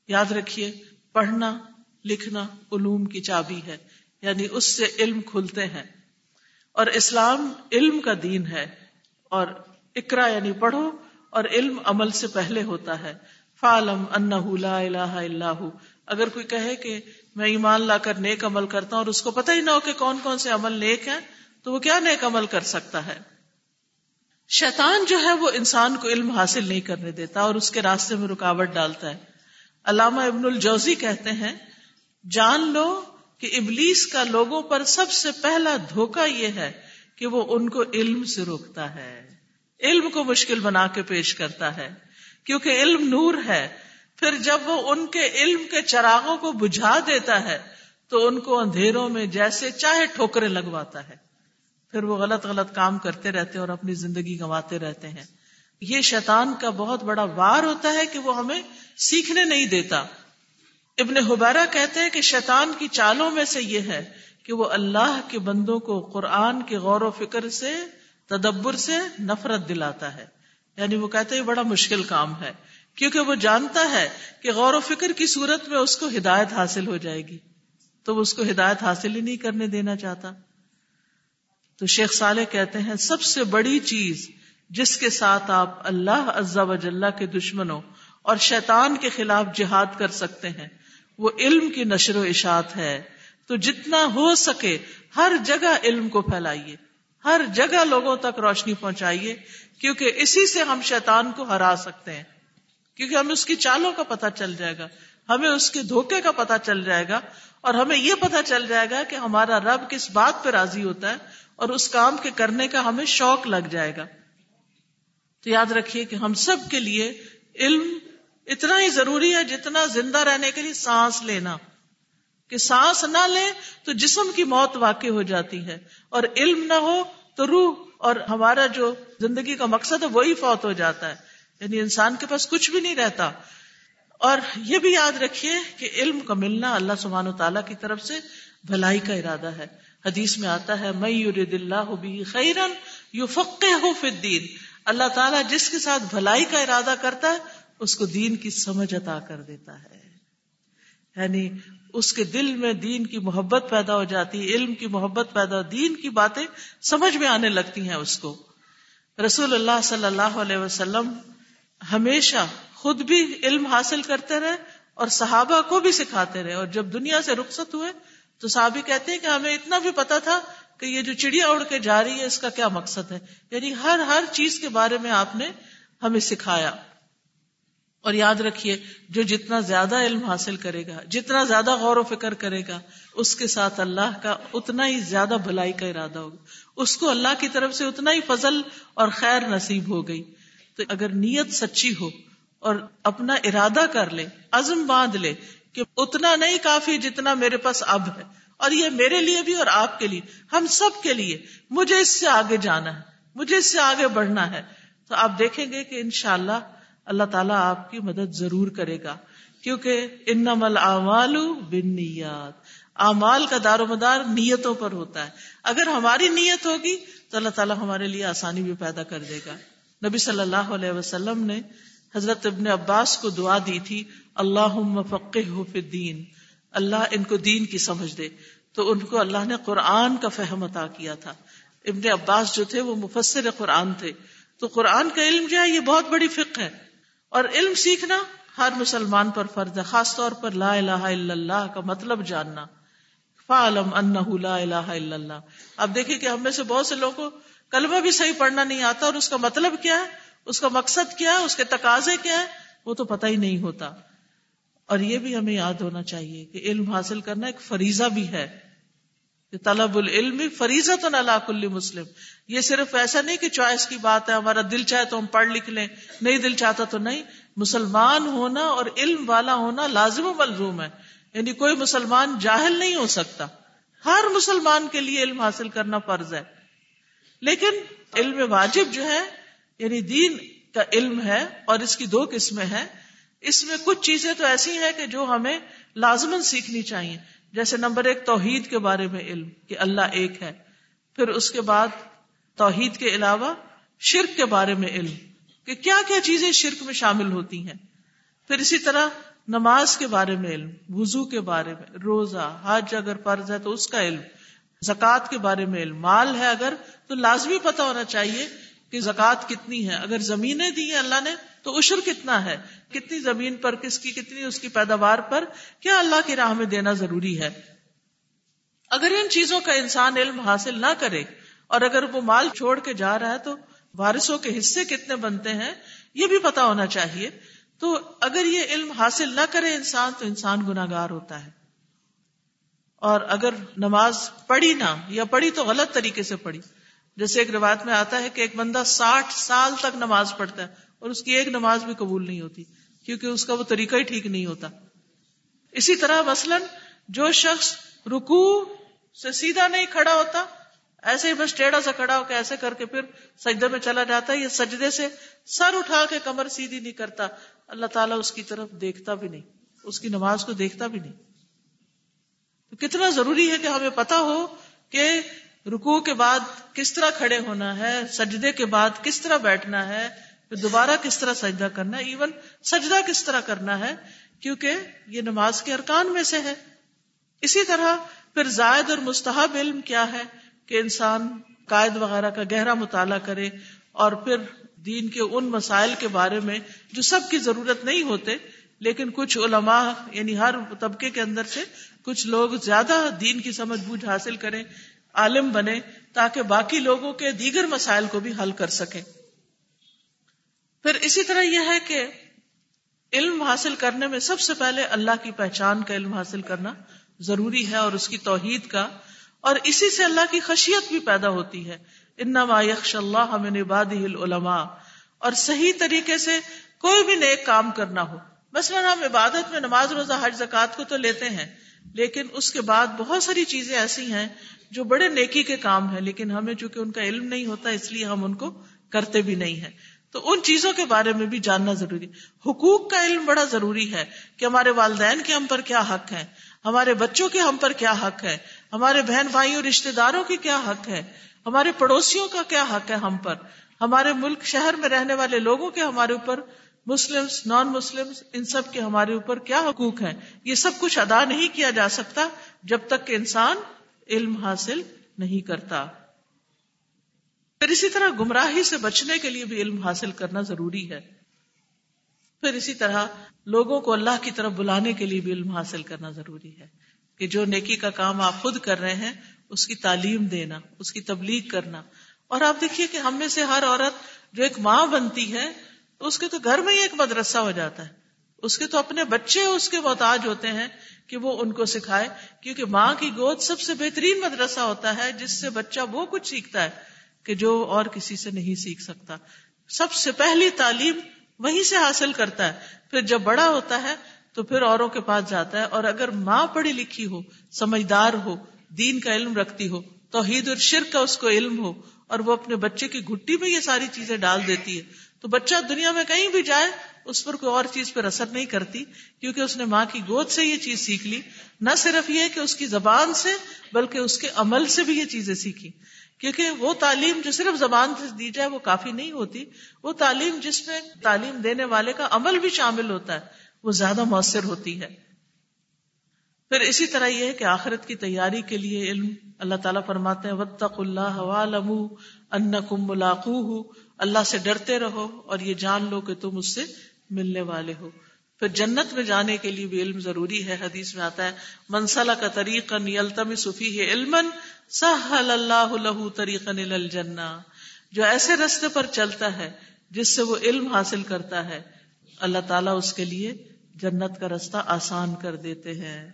[SPEAKER 4] یاد رکھیے، پڑھنا، لکھنا علوم کی چابی ہے یعنی اس سے علم کھلتے ہیں۔ اور اسلام علم کا دین ہے، اور اکرا یعنی پڑھو، اور علم عمل سے پہلے ہوتا ہے۔ فالم ان لا الہ اللہ اگر کوئی کہے کہ میں ایمان لا کر نیک عمل کرتا ہوں اور اس کو پتہ ہی نہ ہو کہ کون کون سے عمل نیک ہیں، تو وہ کیا نیک عمل کر سکتا ہے؟ شیطان جو ہے، وہ انسان کو علم حاصل نہیں کرنے دیتا اور اس کے راستے میں رکاوٹ ڈالتا ہے۔ علامہ ابن الجوزی کہتے ہیں، جان لو کہ ابلیس کا لوگوں پر سب سے پہلا دھوکا یہ ہے کہ وہ ان کو علم سے روکتا ہے۔ علم کو مشکل بنا کے پیش کرتا ہے۔ کیونکہ علم نور ہے، پھر جب وہ ان کے علم کے چراغوں کو بجھا دیتا ہے، تو ان کو اندھیروں میں جیسے چاہے ٹھوکرے لگواتا ہے۔ پھر وہ غلط غلط کام کرتے رہتے ہیں اور اپنی زندگی گنواتے رہتے ہیں۔ یہ شیطان کا بہت بڑا وار ہوتا ہے کہ وہ ہمیں سیکھنے نہیں دیتا۔ ابن حبارہ کہتے ہیں کہ شیطان کی چالوں میں سے یہ ہے کہ وہ اللہ کے بندوں کو قرآن کے غور و فکر سے، تدبر سے نفرت دلاتا ہے۔ یعنی وہ کہتے ہیں بڑا مشکل کام ہے۔ کیونکہ وہ جانتا ہے کہ غور و فکر کی صورت میں اس کو ہدایت حاصل ہو جائے گی۔ تو وہ اس کو ہدایت حاصل ہی نہیں کرنے دینا چاہتا۔ تو شیخ صالح کہتے ہیں سب سے بڑی چیز جس کے ساتھ آپ اللہ عزا وجاللہ کے دشمنوں اور شیطان کے خلاف جہاد کر سکتے ہیں۔ وہ علم کی نشر و اشاعت ہے۔ تو جتنا ہو سکے ہر جگہ علم کو پھیلائیے۔ ہر جگہ لوگوں تک روشنی پہنچائیے۔ کیونکہ اسی سے ہم شیطان کو ہرا سکتے ہیں۔ کیونکہ ہمیں اس کی چالوں کا پتہ چل جائے گا۔ ہمیں اس کے دھوکے کا پتہ چل جائے گا۔ اور ہمیں یہ پتہ چل جائے گا کہ ہمارا رب کس بات پہ راضی ہوتا ہے اور اس کام کے کرنے کا ہمیں شوق لگ جائے گا۔ تو یاد رکھیے کہ ہم سب کے لیے علم اتنا ہی ضروری ہے جتنا زندہ رہنے کے لیے سانس لینا۔ کہ سانس نہ لے تو جسم کی موت واقع ہو جاتی ہے۔ اور علم نہ ہو تو روح اور ہمارا جو زندگی کا مقصد ہے وہی فوت ہو جاتا ہے۔ یعنی انسان کے پاس کچھ بھی نہیں رہتا۔ اور یہ بھی یاد رکھیے کہ علم کا ملنا اللہ سبحانہ و تعالیٰ کی طرف سے بھلائی کا ارادہ ہے۔ حدیث میں آتا ہے میں یورد اللہ بھی خیرن یو فقے ہو الدین اللہ تعالیٰ جس کے ساتھ بھلائی کا ارادہ کرتا ہے، اس کو دین کی سمجھ عطا کر دیتا ہے۔ یعنی اس کے دل میں دین کی محبت پیدا ہو جاتی ہے علم کی محبت پیدا ہو، دین کی باتیں سمجھ میں آنے لگتی ہیں اس کو۔ رسول اللہ صلی اللہ علیہ وسلم ہمیشہ خود بھی علم حاصل کرتے رہے اور صحابہ کو بھی سکھاتے رہے۔ اور جب دنیا سے رخصت ہوئے تو صحابی کہتے ہیں کہ ہمیں اتنا بھی پتا تھا کہ یہ جو چڑیا اڑ کے جا رہی ہے، اس کا کیا مقصد ہے؟ یعنی ہر ہر چیز کے بارے میں آپ نے ہمیں سکھایا۔ اور یاد رکھیے، جو جتنا زیادہ علم حاصل کرے گا، جتنا زیادہ غور و فکر کرے گا، اس کے ساتھ اللہ کا اتنا ہی زیادہ بھلائی کا ارادہ ہوگا۔ اس کو اللہ کی طرف سے اتنا ہی فضل اور خیر نصیب ہو گئی۔ تو اگر نیت سچی ہو اور اپنا ارادہ کر لے، عزم باندھ لے کہ اتنا نہیں کافی جتنا میرے پاس اب ہے۔ اور یہ میرے لیے بھی اور آپ کے لیے۔ ہم سب کے لیے۔ مجھے اس سے آگے جانا ہے۔ مجھے اس سے آگے بڑھنا ہے۔ تو آپ دیکھیں گے کہ انشاءاللہ اللہ اللہ تعالیٰ آپ کی مدد ضرور کرے گا۔ کیونکہ ان مل امال بن کا دار و مدار نیتوں پر ہوتا ہے۔ اگر ہماری نیت ہوگی تو اللہ تعالیٰ ہمارے لیے آسانی بھی پیدا کر دے گا۔ نبی صلی اللہ علیہ وسلم نے حضرت ابن عباس کو دعا دی تھی اللہ فقہ دین اللہ ان کو دین کی سمجھ دے۔ تو ان کو اللہ نے قرآن کا فہم عطا کیا تھا۔ ابن عباس جو تھے وہ مفسر قرآن تھے۔ تو قرآن کا علم جو ہے؟ یہ بہت بڑی فقہ ہے۔ اور علم سیکھنا ہر مسلمان پر فرض ہے، خاص طور پر لا الہ الا اللہ کا مطلب جاننا۔ فعلم انہ لا الہ الا اللہ۔ اب دیکھیں کہ ہم میں سے بہت سے لوگوں کو کلمہ بھی صحیح پڑھنا نہیں آتا اور اس کا مطلب کیا ہے؟ اس کا مقصد کیا ہے؟ اس کے تقاضے کیا ہے وہ تو پتہ ہی نہیں ہوتا۔ اور یہ بھی ہمیں یاد ہونا چاہیے کہ علم حاصل کرنا ایک فریضہ بھی ہے طلب العلم فریضہ تو نہ کل مسلم۔ یہ صرف ایسا نہیں کہ چوائس کی بات ہے، ہمارا دل چاہے تو ہم پڑھ لکھ لیں، نہیں دل چاہتا تو نہیں۔ مسلمان ہونا اور علم والا ہونا لازم و ملزوم ہے۔ یعنی کوئی مسلمان جاہل نہیں ہو سکتا۔ ہر مسلمان کے لیے علم حاصل کرنا فرض ہے۔ لیکن علم واجب جو ہے یعنی دین کا علم ہے اور اس کی دو قسمیں ہیں۔ اس میں کچھ چیزیں تو ایسی ہیں کہ جو ہمیں لازمن سیکھنی چاہیے۔ جیسے نمبر ایک، توحید کے بارے میں علم، کہ اللہ ایک ہے۔ پھر اس کے بعد، توحید کے علاوہ، شرک کے بارے میں علم، کہ کیا کیا چیزیں شرک میں شامل ہوتی ہیں۔ پھر اسی طرح، نماز کے بارے میں علم، وضو کے بارے میں، روزہ، حج اگر فرض ہے تو اس کا علم، زکوٰۃ کے بارے میں علم۔ مال ہے اگر تو لازمی پتہ ہونا چاہیے کہ زکوٰۃ کتنی ہے؟ اگر زمینیں دی ہیں اللہ نے تو اشر کتنا ہے؟ کتنی زمین پر کس کی کتنی اس کی پیداوار پر؟ کیا اللہ کی راہ میں دینا ضروری ہے؟ اگر ان چیزوں کا انسان علم حاصل نہ کرے اور اگر وہ مال چھوڑ کے جا رہا ہے تو وارثوں کے حصے کتنے بنتے ہیں؟ یہ بھی پتا ہونا چاہیے۔ تو اگر یہ علم حاصل نہ کرے انسان تو انسان گناگار ہوتا ہے۔ اور اگر نماز پڑھی نہ یا پڑھی تو غلط طریقے سے پڑھی۔ جیسے ایک روایت میں آتا ہے کہ ایک بندہ ساٹھ سال تک نماز پڑھتا ہے اور اس کی ایک نماز بھی قبول نہیں ہوتی، کیونکہ اس کا وہ طریقہ ہی ٹھیک نہیں ہوتا۔ اسی طرح مثلا جو شخص رکو سے سیدھا نہیں کھڑا ہوتا، ایسے ہی بس ٹیڑھا سا کھڑا ہو کے ایسے کر کے پھر سجدے میں چلا جاتا ہے یہ سجدے سے سر اٹھا کے کمر سیدھی نہیں کرتا، اللہ تعالیٰ اس کی طرف دیکھتا بھی نہیں، اس کی نماز کو دیکھتا بھی نہیں۔ تو کتنا ضروری ہے کہ ہمیں پتا ہو کہ رکو کے بعد کس طرح کھڑے ہونا ہے؟ سجدے کے بعد کس طرح بیٹھنا ہے؟ پھر دوبارہ کس طرح سجدہ کرنا ہے؟ ایون سجدہ کس طرح کرنا ہے؟ کیونکہ یہ نماز کے ارکان میں سے ہے۔ اسی طرح پھر زائد اور مستحب علم کیا ہے؟ کہ انسان قائد وغیرہ کا گہرا مطالعہ کرے اور پھر دین کے ان مسائل کے بارے میں جو سب کی ضرورت نہیں ہوتے، لیکن کچھ علماء یعنی ہر طبقے کے اندر سے کچھ لوگ زیادہ دین کی سمجھ بوجھ حاصل کریں عالم بنے تاکہ باقی لوگوں کے دیگر مسائل کو بھی حل کر سکیں۔ پھر اسی طرح یہ ہے کہ علم حاصل کرنے میں سب سے پہلے اللہ کی پہچان کا علم حاصل کرنا ضروری ہے اور اس کی توحید کا۔ اور اسی سے اللہ کی خشیت بھی پیدا ہوتی ہے۔ انما یخش اللہ من عباده العلماء۔ اور صحیح طریقے سے کوئی بھی نیک کام کرنا ہو۔ مثلا ہم عبادت میں نماز روزہ حج زکات کو تو لیتے ہیں، لیکن اس کے بعد بہت ساری چیزیں ایسی ہیں جو بڑے نیکی کے کام ہیں، لیکن ہمیں چونکہ ان کا علم نہیں ہوتا، اس لیے ہم ان کو کرتے بھی نہیں ہیں۔ تو ان چیزوں کے بارے میں بھی جاننا ضروری۔ حقوق کا علم بڑا ضروری ہے کہ ہمارے والدین کے ہم پر کیا حق ہے، ہمارے بچوں کے ہم پر کیا حق ہے، ہمارے بہن بھائیوں رشتے داروں کی کیا حق ہے، ہمارے پڑوسیوں کا کیا حق ہے ہم پر۔ ہمارے ملک شہر میں رہنے والے لوگوں کے ہمارے اوپر مسلم نان مسلم ان سب کے ہمارے اوپر کیا حقوق ہیں؟ یہ سب کچھ ادا نہیں کیا جا سکتا جب تک کہ انسان علم حاصل نہیں کرتا۔ پھر اسی طرح گمراہی سے بچنے کے لیے بھی علم حاصل کرنا ضروری ہے۔ پھر اسی طرح لوگوں کو اللہ کی طرف بلانے کے لیے بھی علم حاصل کرنا ضروری ہے کہ جو نیکی کا کام آپ خود کر رہے ہیں، اس کی تعلیم دینا، اس کی تبلیغ کرنا۔ اور آپ دیکھیے کہ ہم میں سے ہر عورت جو ایک ماں بنتی ہے، اس کے تو گھر میں ہی ایک مدرسہ ہو جاتا ہے۔ اس کے تو اپنے بچے اس کے محتاج ہوتے ہیں کہ وہ ان کو سکھائے، کیونکہ ماں کی گود سب سے بہترین مدرسہ ہوتا ہے، جس سے بچہ وہ کچھ سیکھتا ہے کہ جو اور کسی سے نہیں سیکھ سکتا۔ سب سے پہلی تعلیم وہیں سے حاصل کرتا ہے۔ پھر جب بڑا ہوتا ہے تو پھر اوروں کے پاس جاتا ہے، اور اگر ماں پڑھی لکھی ہو، سمجھدار ہو، دین کا علم رکھتی ہو، توحید اور شرک کا اس کو علم ہو، اور وہ اپنے بچے کی گھٹی میں یہ ساری چیزیں ڈال دیتی ہے تو بچہ دنیا میں کہیں بھی جائے، اس پر کوئی اور چیز پر اثر نہیں کرتی، کیونکہ اس نے ماں کی گود سے یہ چیز سیکھ لی۔ نہ صرف یہ کہ اس کی زبان سے، بلکہ اس کے عمل سے بھی یہ چیزیں سیکھی۔ کیونکہ وہ تعلیم جو صرف زبان سے دی جائے، وہ کافی نہیں ہوتی۔ وہ تعلیم جس میں تعلیم دینے والے کا عمل بھی شامل ہوتا ہے، وہ زیادہ مؤثر ہوتی ہے۔ پھر اسی طرح یہ ہے کہ آخرت کی تیاری کے لیے علم، اللہ تعالیٰ فرماتے ہیں وطق اللہ ان کم ملاقو اللہ سے ڈرتے رہو اور یہ جان لو کہ تم اس سے ملنے والے ہو۔ پھر جنت میں جانے کے لیے بھی علم ضروری ہے۔ حدیث میں آتا ہے منسلہ کا طریقہ نیلتم صفی ہے علم سہل اللہ لہو طریقہ الجنہ۔ جو ایسے رستے پر چلتا ہے جس سے وہ علم حاصل کرتا ہے، اللہ تعالیٰ اس کے لیے جنت کا رستہ آسان کر دیتے ہیں۔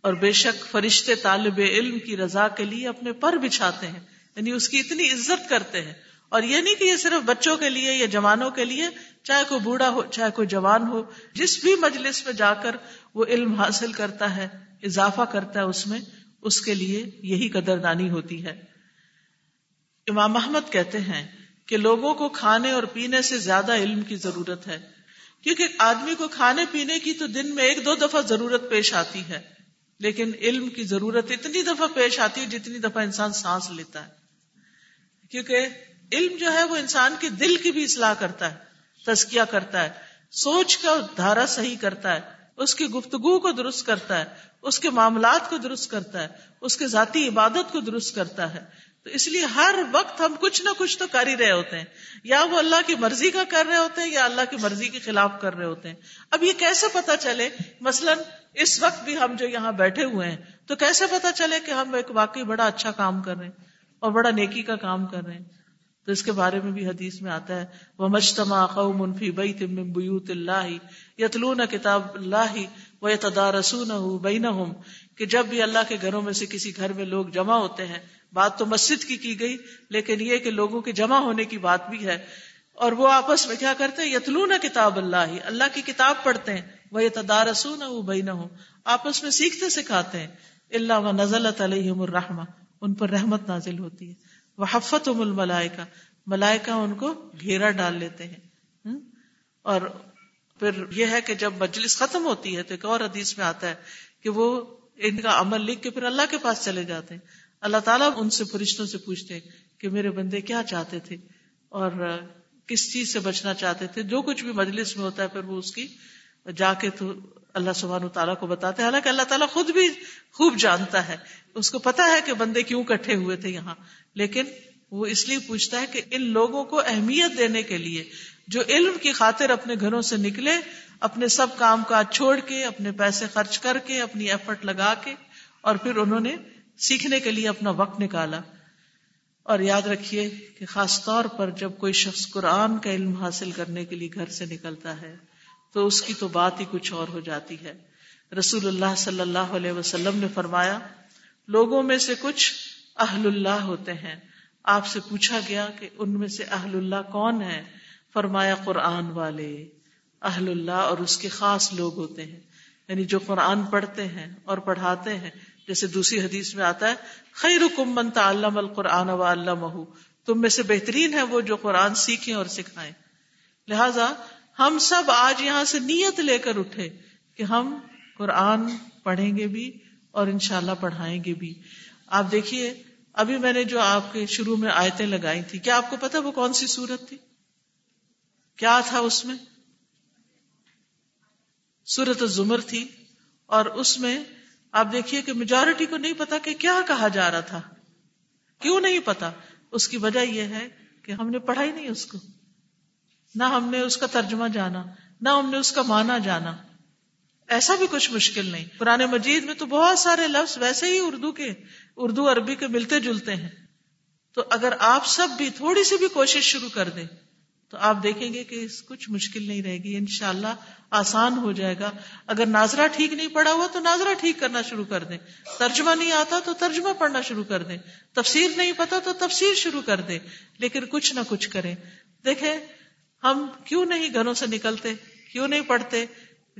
[SPEAKER 4] اور بے شک فرشتے طالب علم کی رضا کے لیے اپنے پر بچھاتے ہیں یعنی اس کی اتنی عزت کرتے ہیں۔ اور یہ نہیں کہ یہ صرف بچوں کے لیے یا جوانوں کے لیے، چاہے کوئی بوڑھا ہو، چاہے کوئی جوان ہو، جس بھی مجلس میں جا کر وہ علم حاصل کرتا ہے، اضافہ کرتا ہے اس میں، اس کے لیے یہی قدردانی ہوتی ہے۔ امام محمد کہتے ہیں کہ لوگوں کو کھانے اور پینے سے زیادہ علم کی ضرورت ہے۔ کیونکہ آدمی کو کھانے پینے کی تو دن میں ایک دو دفعہ ضرورت پیش آتی ہے، لیکن علم کی ضرورت اتنی دفعہ پیش آتی ہے جتنی دفعہ انسان سانس لیتا ہے۔ کیونکہ علم جو ہے وہ انسان کے دل کی بھی اصلاح کرتا ہے، تزکیہ کرتا ہے، سوچ کا دھارا صحیح کرتا ہے، اس کی گفتگو کو درست کرتا ہے، اس کے معاملات کو درست کرتا ہے، اس کے ذاتی عبادت کو درست کرتا ہے۔ تو اس لیے ہر وقت ہم کچھ نہ کچھ تو کر ہی رہے ہوتے ہیں۔ یا وہ اللہ کی مرضی کا کر رہے ہوتے ہیں یا اللہ کی مرضی کے خلاف کر رہے ہوتے ہیں۔ اب یہ کیسے پتا چلے؟ مثلا اس وقت بھی ہم جو یہاں بیٹھے ہوئے ہیں، تو کیسے پتا چلے کہ ہم ایک واقعی بڑا اچھا کام کر رہے ہیں اور بڑا نیکی کا کام کر رہے ہیں؟ تو اس کے بارے میں بھی حدیث میں آتا ہے وہ مجتما قوم فی بیت من بیوت اللہ یتلون کتاب اللہ و یتدارسون بینہم کہ جب بھی اللہ کے گھروں میں سے کسی گھر میں لوگ جمع ہوتے ہیں، بات تو مسجد کی کی گئی، لیکن یہ کہ لوگوں کے جمع ہونے کی بات بھی ہے۔ اور وہ آپس میں کیا کرتے ہیں؟ یتلون کتاب اللہ اللہ کی کتاب پڑھتے ہیں۔ وہ تدارسون وہ بئی آپس میں سیکھتے سکھاتے ہیں۔ اللہ و نزل علیہم الرحمہ ان پر رحمت نازل ہوتی ہے۔ وہ حفت الملائکہ ملائکہ ان کو گھیرا ڈال لیتے ہیں۔ اور پھر یہ ہے کہ جب مجلس ختم ہوتی ہے تو ایک اور حدیث میں آتا ہے کہ وہ ان کا عمل لکھ کے پھر اللہ کے پاس چلے جاتے ہیں۔ اللہ تعالیٰ ان سے فرشتوں سے پوچھتے ہیں کہ میرے بندے کیا چاہتے تھے؟ اور کس چیز سے بچنا چاہتے تھے؟ جو کچھ بھی مجلس میں ہوتا ہے پھر وہ اس کی جا کے تو اللہ سبحانہ تعالیٰ کو بتاتے ہیں۔ حالانکہ اللہ تعالیٰ خود بھی خوب جانتا ہے۔ اس کو پتا ہے کہ بندے کیوں کٹھے ہوئے تھے یہاں۔ لیکن وہ اس لیے پوچھتا ہے کہ ان لوگوں کو اہمیت دینے کے لیے جو علم کی خاطر اپنے گھروں سے نکلے، اپنے سب کام کاج چھوڑ کے، اپنے پیسے خرچ کر کے، اپنی ایفرٹ لگا کے، اور پھر انہوں نے سیکھنے کے لیے اپنا وقت نکالا۔ اور یاد رکھیے کہ خاص طور پر جب کوئی شخص قرآن کا علم حاصل کرنے کے لیے گھر سے نکلتا ہے تو اس کی تو بات ہی کچھ اور ہو جاتی ہے۔ رسول اللہ صلی اللہ علیہ وسلم نے فرمایا، لوگوں میں سے کچھ اہل اللہ ہوتے ہیں۔ آپ سے پوچھا گیا کہ ان میں سے اہل اللہ کون ہے فرمایا، قرآن والے۔ اہل اللہ اور اس کے خاص لوگ ہوتے ہیں۔ یعنی جو قرآن پڑھتے ہیں اور پڑھاتے ہیں۔ جیسے دوسری حدیث میں آتا ہے خیر من تعلم القرآن و علمہ تم میں سے بہترین ہے وہ جو قرآن سیکھیں اور سکھائیں۔ لہذا ہم سب آج یہاں سے نیت لے کر اٹھے کہ ہم قرآن پڑھیں گے بھی اور انشاءاللہ پڑھائیں گے بھی۔ آپ دیکھیے، ابھی میں نے جو آپ کے شروع میں آیتیں لگائی تھی کیا آپ کو پتا وہ کون سی صورت تھی؟ کیا تھا اس میں؟ سورت الزمر تھی اور اس میں آپ دیکھیے کہ میجورٹی کو نہیں پتا کہ کیا کہا جا رہا تھا۔ کیوں نہیں پتا اس کی وجہ یہ ہے کہ ہم نے پڑھا ہی نہیں اس کو۔ نہ ہم نے اس کا ترجمہ جانا، نہ ہم نے اس کا مانا جانا۔ ایسا بھی کچھ مشکل نہیں۔ پرانے مجید میں تو بہت سارے لفظ ویسے ہی اردو کے، اردو عربی کے ملتے جلتے ہیں۔ تو اگر آپ سب بھی تھوڑی سی بھی کوشش شروع کر دیں، تو آپ دیکھیں گے کہ کچھ مشکل نہیں رہے گی۔ انشاءاللہ آسان ہو جائے گا۔ اگر ناظرہ ٹھیک نہیں پڑا ہوا تو ناظرہ ٹھیک کرنا شروع کر دیں۔ ترجمہ نہیں آتا تو ترجمہ پڑھنا شروع کر دیں۔ تفسیر نہیں پتا تو تفسیر شروع کر دیں۔ لیکن کچھ نہ کچھ کریں۔ دیکھیں ہم کیوں نہیں گھروں سے نکلتے؟ کیوں نہیں پڑھتے؟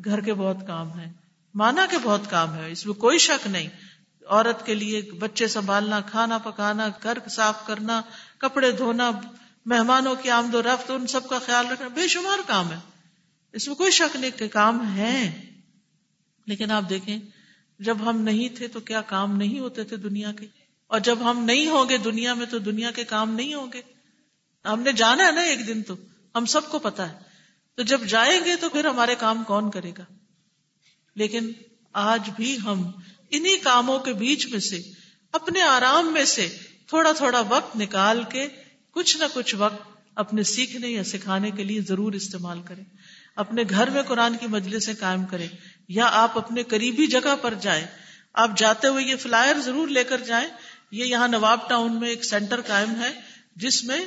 [SPEAKER 4] گھر کے بہت کام ہیں۔ مانا کے بہت کام ہے۔ اس میں کوئی شک نہیں۔ عورت کے لیے بچے سنبھالنا، کھانا پکانا، گھر صاف کرنا، کپڑے دھونا، مہمانوں کی آمد و رفت، ان سب کا خیال رکھنا، بے شمار کام ہے۔ اس میں کوئی شک نہیں کہ کام ہے لیکن آپ دیکھیں، جب ہم نہیں تھے تو کیا کام نہیں ہوتے تھے دنیا کے؟ اور جب ہم نہیں ہوں گے دنیا میں تو دنیا کے کام نہیں ہوں گے۔ ہم نے جانا ہے نا ایک دن تو۔ ہم سب کو پتا ہے۔ تو جب جائیں گے تو پھر ہمارے کام کون کرے گا؟ لیکن آج بھی ہم انہی کاموں کے بیچ میں سے، اپنے آرام میں سے تھوڑا تھوڑا وقت نکال کے کچھ نہ کچھ وقت اپنے سیکھنے یا سکھانے کے لیے ضرور استعمال کریں۔ اپنے گھر میں قرآن کی مجلسیں قائم کریں۔ یا آپ اپنے قریبی جگہ پر جائیں۔ آپ جاتے ہوئے یہ فلائر ضرور لے کر جائیں۔ یہ یہاں نواب ٹاؤن میں ایک سینٹر قائم ہے، جس میں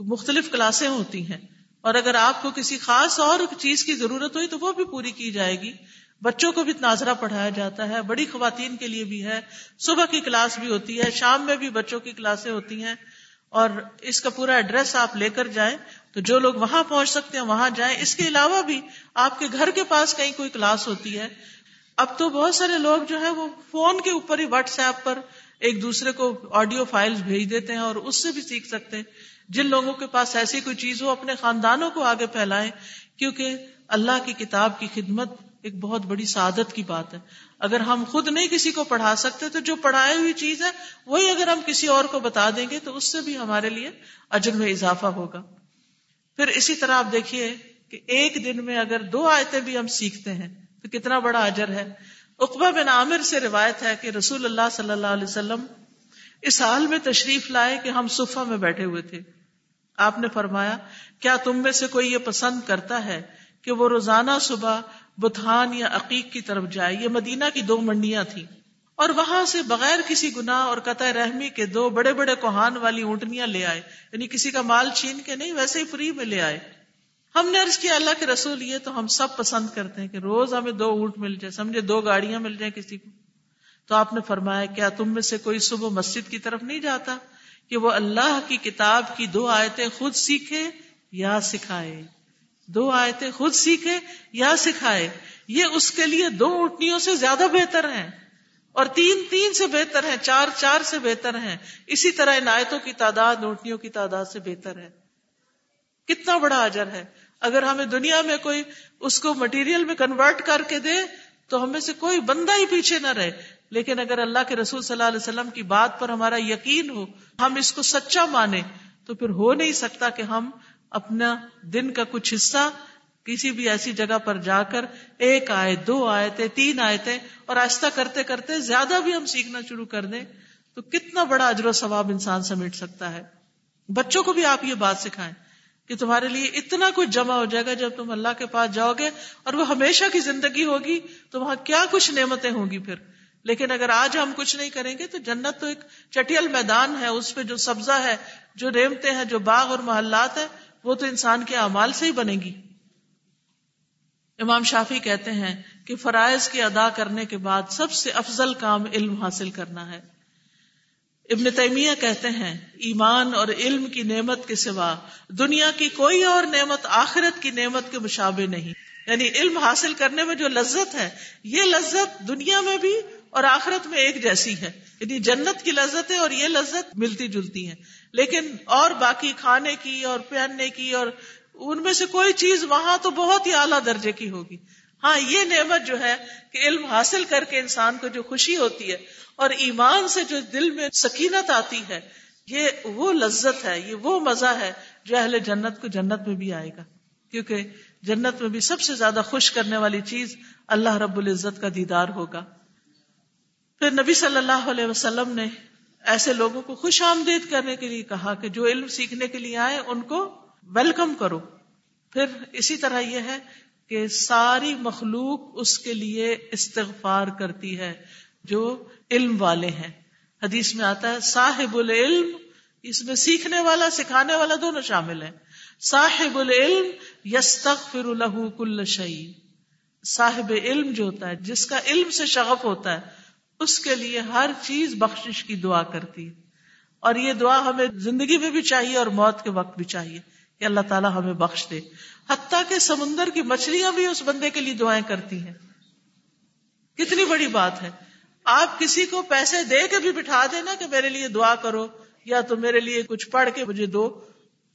[SPEAKER 4] مختلف کلاسیں ہوتی ہیں۔ اور اگر آپ کو کسی خاص اور چیز کی ضرورت ہوئی تو وہ بھی پوری کی جائے گی۔ بچوں کو بھی ناظرہ پڑھایا جاتا ہے، بڑی خواتین کے لیے بھی ہے۔ صبح کی کلاس بھی ہوتی ہے، شام میں بھی بچوں کی کلاسیں ہوتی ہیں۔ اور اس کا پورا ایڈریس آپ لے کر جائیں تو جو لوگ وہاں پہنچ سکتے ہیں، وہاں جائیں۔ اس کے علاوہ بھی آپ کے گھر کے پاس کہیں کوئی کلاس ہوتی ہے۔ اب تو بہت سارے لوگ جو ہے وہ فون کے اوپر ہی واٹس ایپ پر ایک دوسرے کو آڈیو فائل بھیج دیتے ہیں اور اس سے بھی سیکھ سکتے ہیں۔ جن لوگوں کے پاس ایسی کوئی چیز ہو، اپنے خاندانوں کو آگے پھیلائیں، کیونکہ اللہ کی کتاب کی خدمت ایک بہت بڑی سعادت کی بات ہے۔ اگر ہم خود نہیں کسی کو پڑھا سکتے، تو جو پڑھائی ہوئی چیز ہے، وہی اگر ہم کسی اور کو بتا دیں گے، تو اس سے بھی ہمارے لیے اجر میں اضافہ ہوگا۔ پھر اسی طرح آپ دیکھیے کہ ایک دن میں اگر دو آیتیں بھی ہم سیکھتے ہیں، تو کتنا بڑا اجر ہے۔ اقبا بن عامر سے روایت ہے کہ رسول اللہ صلی اللہ علیہ وسلم اس حال میں تشریف لائے کہ ہم صفا میں بیٹھے ہوئے تھے۔ آپ نے فرمایا، کیا تم میں سے کوئی یہ پسند کرتا ہے کہ وہ روزانہ صبح بتھان یا عقیق کی طرف جائے؟ یہ مدینہ کی دو منڈیاں تھیں۔ اور وہاں سے بغیر کسی گنا اور قطع رحمی کے دو بڑے بڑے کوہان والی اونٹنیاں لے آئے۔ یعنی کسی کا مال چھین کے نہیں، ویسے ہی فری میں لے آئے۔ ہم نے عرض کیا، اللہ کے رسول، یہ تو ہم سب پسند کرتے ہیں کہ روز ہمیں دو اونٹ مل جائے، سمجھے دو گاڑیاں مل جائیں کسی کو۔ تو آپ نے فرمایا، کیا تم میں سے کوئی صبح مسجد کی طرف نہیں جاتا؟ کہ وہ اللہ کی کتاب کی دو آیتیں خود سیکھے یا سکھائے۔ دو آیتیں خود سیکھے یا سکھائے۔ یہ اس کے لیے دو اٹھنیوں سے زیادہ بہتر ہیں۔ اور تین تین سے بہتر ہیں، چار چار سے بہتر ہیں۔ اسی طرح ان آیتوں کی تعداد، اونٹنیوں کی تعداد سے بہتر ہے۔ کتنا بڑا اجر ہے۔ اگر ہمیں دنیا میں کوئی اس کو مٹیریل میں کنورٹ کر کے دے، تو ہمیں سے کوئی بندہ ہی پیچھے نہ رہے۔ لیکن اگر اللہ کے رسول صلی اللہ علیہ وسلم کی بات پر ہمارا یقین ہو، ہم اس کو سچا مانے تو پھر ہو نہیں سکتا کہ ہم اپنا دن کا کچھ حصہ کسی بھی ایسی جگہ پر جا کر ایک آئے دو آئے تھے تین آئے تھے اور آہستہ کرتے کرتے زیادہ بھی ہم سیکھنا شروع کر دیں، تو کتنا بڑا اجر و ثواب انسان سمیٹ سکتا ہے۔ بچوں کو بھی آپ یہ بات سکھائیں کہ تمہارے لیے اتنا کچھ جمع ہو جائے گا جب تم اللہ کے پاس جاؤ گے اور وہ ہمیشہ کی زندگی ہوگی، تو وہاں کیا کچھ نعمتیں ہوں گی پھر؟ لیکن اگر آج ہم کچھ نہیں کریں گے تو جنت تو ایک چٹیل میدان ہے، اس پہ جو سبزہ ہے، جو نعمتیں ہیں، جو باغ اور محلات ہیں، وہ تو انسان کے اعمال سے ہی بنے گی۔ امام شافی کہتے ہیں کہ فرائض کی ادا کرنے کے بعد سب سے افضل کام علم حاصل کرنا ہے۔ ابن تیمیہ کہتے ہیں، ایمان اور علم کی نعمت کے سوا دنیا کی کوئی اور نعمت آخرت کی نعمت کے مشابے نہیں۔ یعنی علم حاصل کرنے میں جو لذت ہے، یہ لذت دنیا میں بھی اور آخرت میں ایک جیسی ہے یعنی جنت کی لذت ہے اور یہ لذت ملتی جلتی ہے لیکن اور باقی کھانے کی اور پہننے کی اور ان میں سے کوئی چیز وہاں تو بہت ہی اعلیٰ درجے کی ہوگی۔ ہاں یہ نعمت جو ہے کہ علم حاصل کر کے انسان کو جو خوشی ہوتی ہے اور ایمان سے جو دل میں سکینت آتی ہے، یہ وہ لذت ہے، یہ وہ مزہ ہے جو اہل جنت کو جنت میں بھی آئے گا۔ کیونکہ جنت میں بھی سب سے زیادہ خوش کرنے والی چیز اللہ رب العزت کا دیدار ہوگا۔ پھر نبی صلی اللہ علیہ وسلم نے ایسے لوگوں کو خوش آمدید کرنے کے لیے کہا کہ جو علم سیکھنے کے لیے آئے ان کو ویلکم کرو۔ پھر اسی طرح یہ ہے کہ ساری مخلوق اس کے لیے استغفار کرتی ہے جو علم والے ہیں۔ حدیث میں آتا ہے صاحب العلم اس میں سیکھنے والا، سکھانے والا دونوں شامل ہیں۔ صاحب العلم یستغفر له کل شعی صاحب علم جو ہوتا ہے، جس کا علم سے شغف ہوتا ہے اس کے لیے ہر چیز بخشش کی دعا کرتی ہے۔ اور یہ دعا ہمیں زندگی میں بھی چاہیے اور موت کے وقت بھی چاہیے کہ اللہ تعالیٰ ہمیں بخش دے۔ حتیٰ کہ سمندر کی مچھلیاں بھی اس بندے کے لیے دعائیں کرتی ہیں۔ کتنی بڑی بات ہے۔ آپ کسی کو پیسے دے کے بھی بٹھا دینا کہ میرے لیے دعا کرو یا تو میرے لیے کچھ پڑھ کے مجھے دو،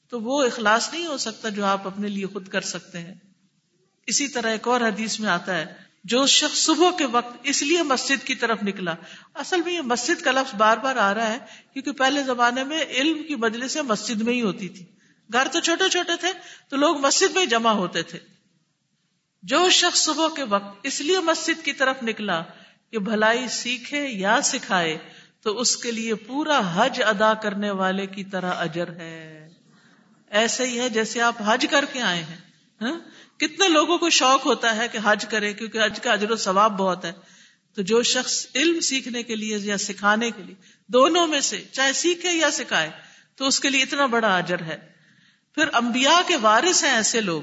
[SPEAKER 4] تو وہ اخلاص نہیں ہو سکتا جو آپ اپنے لیے خود کر سکتے ہیں۔ اسی طرح ایک اور حدیث میں آتا ہے۔ جو شخص صبح کے وقت اس لیے مسجد کی طرف نکلا۔ اصل میں یہ مسجد کا لفظ بار بار آ رہا ہے کیونکہ پہلے زمانے میں علم کی مجلسیں مسجد میں ہی ہوتی تھی گھر تو چھوٹے چھوٹے تھے تو لوگ مسجد میں جمع ہوتے تھے۔ جو شخص صبح کے وقت اس لیے مسجد کی طرف نکلا کہ بھلائی سیکھے یا سکھائے، تو اس کے لیے پورا حج ادا کرنے والے کی طرح اجر ہے۔ ایسے ہی ہے جیسے آپ حج کر کے آئے ہیں۔ ہاں؟ کتنے لوگوں کو شوق ہوتا ہے کہ حج کرے، کیونکہ حج کا اجر و ثواب بہت ہے۔ تو جو شخص علم سیکھنے کے لیے یا سکھانے کے لیے، دونوں میں سے چاہے سیکھے یا سکھائے، تو اس کے لیے اتنا بڑا اجر ہے۔ پھر انبیاء کے وارث ہیں ایسے لوگ۔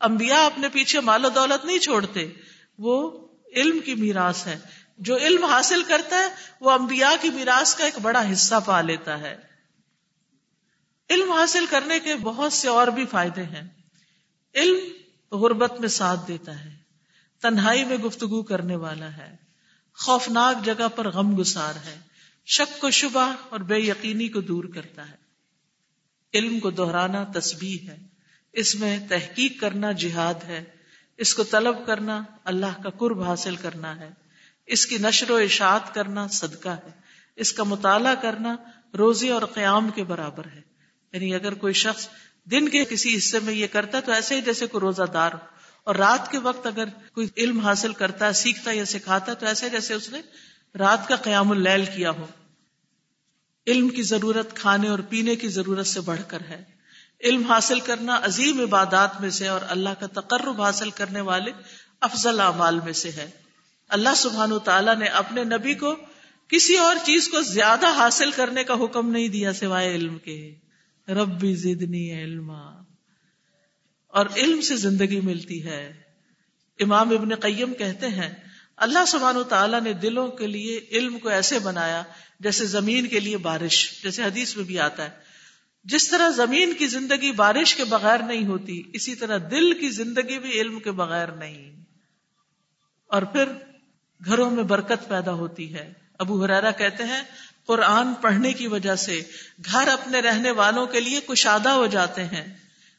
[SPEAKER 4] انبیاء اپنے پیچھے مال و دولت نہیں چھوڑتے۔ وہ علم کی میراث ہے۔ جو علم حاصل کرتا ہے، وہ انبیاء کی میراث کا ایک بڑا حصہ پا لیتا ہے۔ علم حاصل کرنے کے بہت سے اور بھی فائدے ہیں۔ علم غربت میں ساتھ دیتا ہے، تنہائی میں گفتگو کرنے والا ہے۔ خوفناک جگہ پر غم گسار ہے۔ شک کو شبہ اور بے یقینی کو دور کرتا ہے۔ علم کو دہرانا تسبیح ہے۔ اس میں تحقیق کرنا جہاد ہے۔ اس کو طلب کرنا اللہ کا قرب حاصل کرنا ہے۔ اس کی نشر و اشاعت کرنا صدقہ ہے۔ اس کا مطالعہ کرنا روزی اور قیام کے برابر ہے۔ یعنی اگر کوئی شخص دن کے کسی حصے میں یہ کرتا ہے تو ایسے ہی جیسے کوئی روزہ دار ہو اور رات کے وقت اگر کوئی علم حاصل کرتا ہے، سیکھتا یا سکھاتا ہے، تو ایسے جیسے اس نے رات کا قیام اللیل کیا ہو۔ علم کی ضرورت کھانے اور پینے کی ضرورت سے بڑھ کر ہے۔ علم حاصل کرنا عظیم عبادات میں سے اور اللہ کا تقرب حاصل کرنے والے افضل اعمال میں سے ہے۔ اللہ سبحان تعالیٰ نے اپنے نبی کو کسی اور چیز کو زیادہ حاصل کرنے کا حکم نہیں دیا سوائے علم کے۔ ربی زدنی علما۔ اور علم سے زندگی ملتی ہے۔ امام ابن قیم کہتے ہیں، اللہ سبحان و تعالیٰ نے دلوں کے لیے علم کو ایسے بنایا جیسے زمین کے لیے بارش، جیسے حدیث میں بھی آتا ہے۔ جس طرح زمین کی زندگی بارش کے بغیر نہیں ہوتی، اسی طرح دل کی زندگی بھی علم کے بغیر نہیں۔ اور پھر گھروں میں برکت پیدا ہوتی ہے۔ ابو حرارا کہتے ہیں قرآن پڑھنے کی وجہ سے گھر اپنے رہنے والوں کے لیے کشادہ ہو جاتے ہیں۔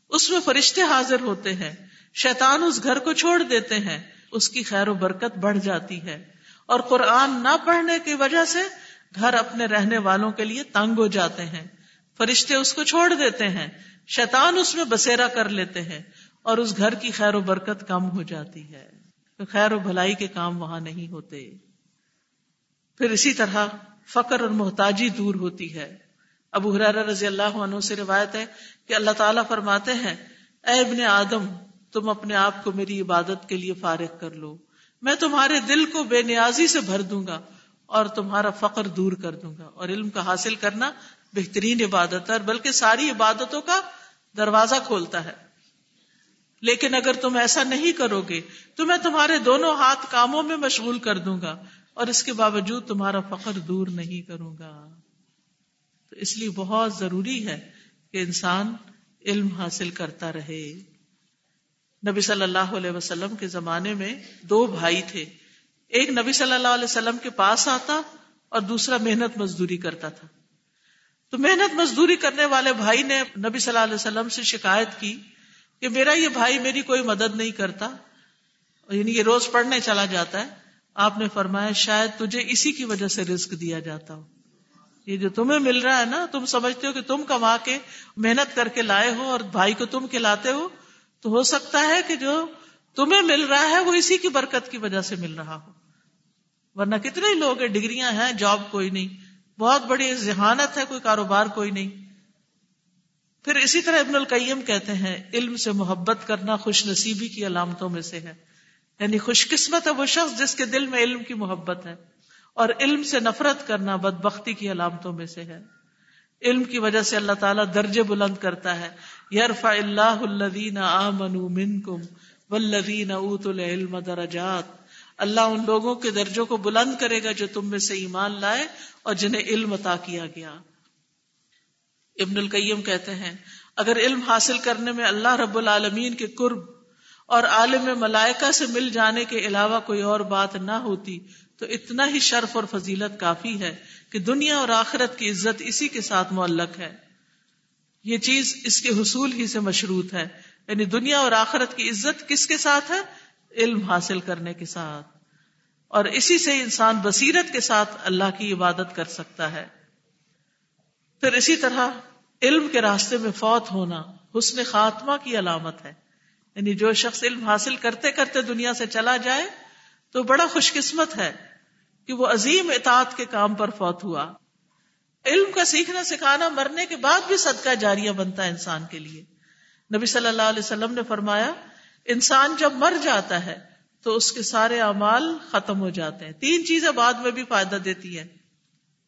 [SPEAKER 4] اس میں فرشتے حاضر ہوتے ہیں۔ شیطان اس گھر کو چھوڑ دیتے ہیں۔ اس کی خیر و برکت بڑھ جاتی ہے۔ اور قرآن نہ پڑھنے کی وجہ سے گھر اپنے رہنے والوں کے لیے تنگ ہو جاتے ہیں۔ فرشتے اس کو چھوڑ دیتے ہیں۔ شیطان اس میں بسیرا کر لیتے ہیں۔ اور اس گھر کی خیر و برکت کم ہو جاتی ہے۔ خیر و بھلائی کے کام وہاں نہیں ہوتے۔ پھر اسی طرح فقر اور محتاجی دور ہوتی ہے۔ ابو حرار رضی اللہ عنہ سے روایت ہے کہ اللہ تعالیٰ فرماتے ہیں، اے ابن آدم، تم اپنے آپ کو میری عبادت کے لیے فارغ کر لو۔ میں تمہارے دل کو بے نیازی سے بھر دوں گا اور تمہارا فقر دور کر دوں گا۔ اور علم کا حاصل کرنا بہترین عبادت ہے، اور بلکہ ساری عبادتوں کا دروازہ کھولتا ہے۔ لیکن اگر تم ایسا نہیں کرو گے، تو میں تمہارے دونوں ہاتھ کاموں میں مشغول کر دوں گا۔ اور اس کے باوجود تمہارا فخر دور نہیں کروں گا۔ تو اس لیے بہت ضروری ہے کہ انسان علم حاصل کرتا رہے۔ نبی صلی اللہ علیہ وسلم کے زمانے میں دو بھائی تھے۔ ایک نبی صلی اللہ علیہ وسلم کے پاس آتا اور دوسرا محنت مزدوری کرتا تھا۔ تو محنت مزدوری کرنے والے بھائی نے نبی صلی اللہ علیہ وسلم سے شکایت کی کہ میرا یہ بھائی میری کوئی مدد نہیں کرتا یعنی یہ روز پڑھنے چلا جاتا ہے۔ آپ نے فرمایا شاید تجھے اسی کی وجہ سے رسک دیا جاتا ہو۔ یہ جو تمہیں مل رہا ہے نا، تم سمجھتے ہو کہ تم کما کے محنت کر کے لائے ہو اور بھائی کو تم کھلاتے ہو، تو ہو سکتا ہے کہ جو تمہیں مل رہا ہے وہ اسی کی برکت کی وجہ سے مل رہا ہو۔ ورنہ کتنے لوگ ہیں، ڈگریاں ہیں، جاب کوئی نہیں۔ بہت بڑی ذہانت ہے، کوئی کاروبار کوئی نہیں۔ پھر اسی طرح ابن القیم کہتے ہیں، علم سے محبت کرنا خوش نصیبی کی علامتوں میں سے ہے۔ یعنی خوش قسمت ہے وہ شخص جس کے دل میں علم کی محبت ہے اور علم سے نفرت کرنا بد بختی کی علامتوں میں سے ہے۔ علم کی وجہ سے اللہ تعالیٰ درجے بلند کرتا ہے۔ یرفع اللہ الذین آمنوا منکم والذین اوتوا العلم درجات۔ اللہ ان لوگوں کے درجوں کو بلند کرے گا جو تم میں سے ایمان لائے اور جنہیں علم عطا کیا گیا۔ ابن القیم کہتے ہیں، اگر علم حاصل کرنے میں اللہ رب العالمین کے قرب اور عالم ملائکہ سے مل جانے کے علاوہ کوئی اور بات نہ ہوتی، تو اتنا ہی شرف اور فضیلت کافی ہے کہ دنیا اور آخرت کی عزت اسی کے ساتھ معلق ہے۔ یہ چیز اس کے حصول ہی سے مشروط ہے۔ یعنی دنیا اور آخرت کی عزت کس کے ساتھ ہے؟ علم حاصل کرنے کے ساتھ۔ اور اسی سے انسان بصیرت کے ساتھ اللہ کی عبادت کر سکتا ہے۔ پھر اسی طرح علم کے راستے میں فوت ہونا حسن خاتمہ کی علامت ہے۔ یعنی جو شخص علم حاصل کرتے کرتے دنیا سے چلا جائے تو بڑا خوش قسمت ہے کہ وہ عظیم اطاعت کے کام پر فوت ہوا۔ علم کا سیکھنا سکھانا مرنے کے بعد بھی صدقہ جاریہ بنتا ہے انسان کے لیے۔ نبی صلی اللہ علیہ وسلم نے فرمایا، انسان جب مر جاتا ہے تو اس کے سارے اعمال ختم ہو جاتے ہیں۔ تین چیزیں بعد میں بھی فائدہ دیتی ہیں۔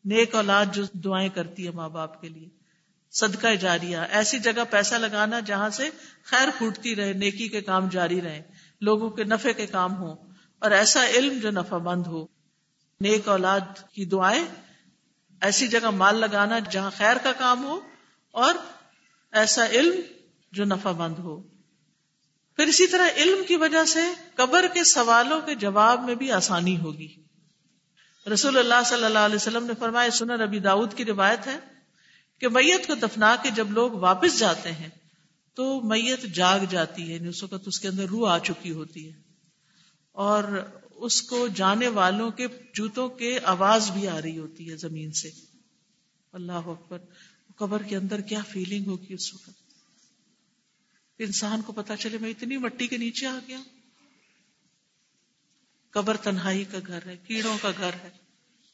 [SPEAKER 4] نیک اولاد جو دعائیں کرتی ہے ماں باپ کے لیے۔ صدقہ جاریہ ایسی جگہ پیسہ لگانا جہاں سے خیر پھوٹتی رہے، نیکی کے کام جاری رہے، لوگوں کے نفے کے کام ہو اور ایسا علم جو نفع مند ہو۔ نیک اولاد کی دعائیں، ایسی جگہ مال لگانا جہاں خیر کا کام ہو، اور ایسا علم جو نفع مند ہو۔ پھر اسی طرح علم کی وجہ سے قبر کے سوالوں کے جواب میں بھی آسانی ہوگی۔ رسول اللہ صلی اللہ علیہ وسلم نے فرمایا سنر ربی داؤد کی روایت ہے کہ میت کو دفنا کے جب لوگ واپس جاتے ہیں تو میت جاگ جاتی ہے یعنی اس وقت اس کے اندر روح آ چکی ہوتی ہے۔ اور اس کو جانے والوں کے جوتوں کے آواز بھی آ رہی ہوتی ہے زمین سے۔ اللہ اکبر، قبر کے اندر کیا فیلنگ ہوگی اس وقت؟ انسان کو پتا چلے، میں اتنی مٹی کے نیچے آ گیا قبر تنہائی کا گھر ہے، کیڑوں کا گھر ہے،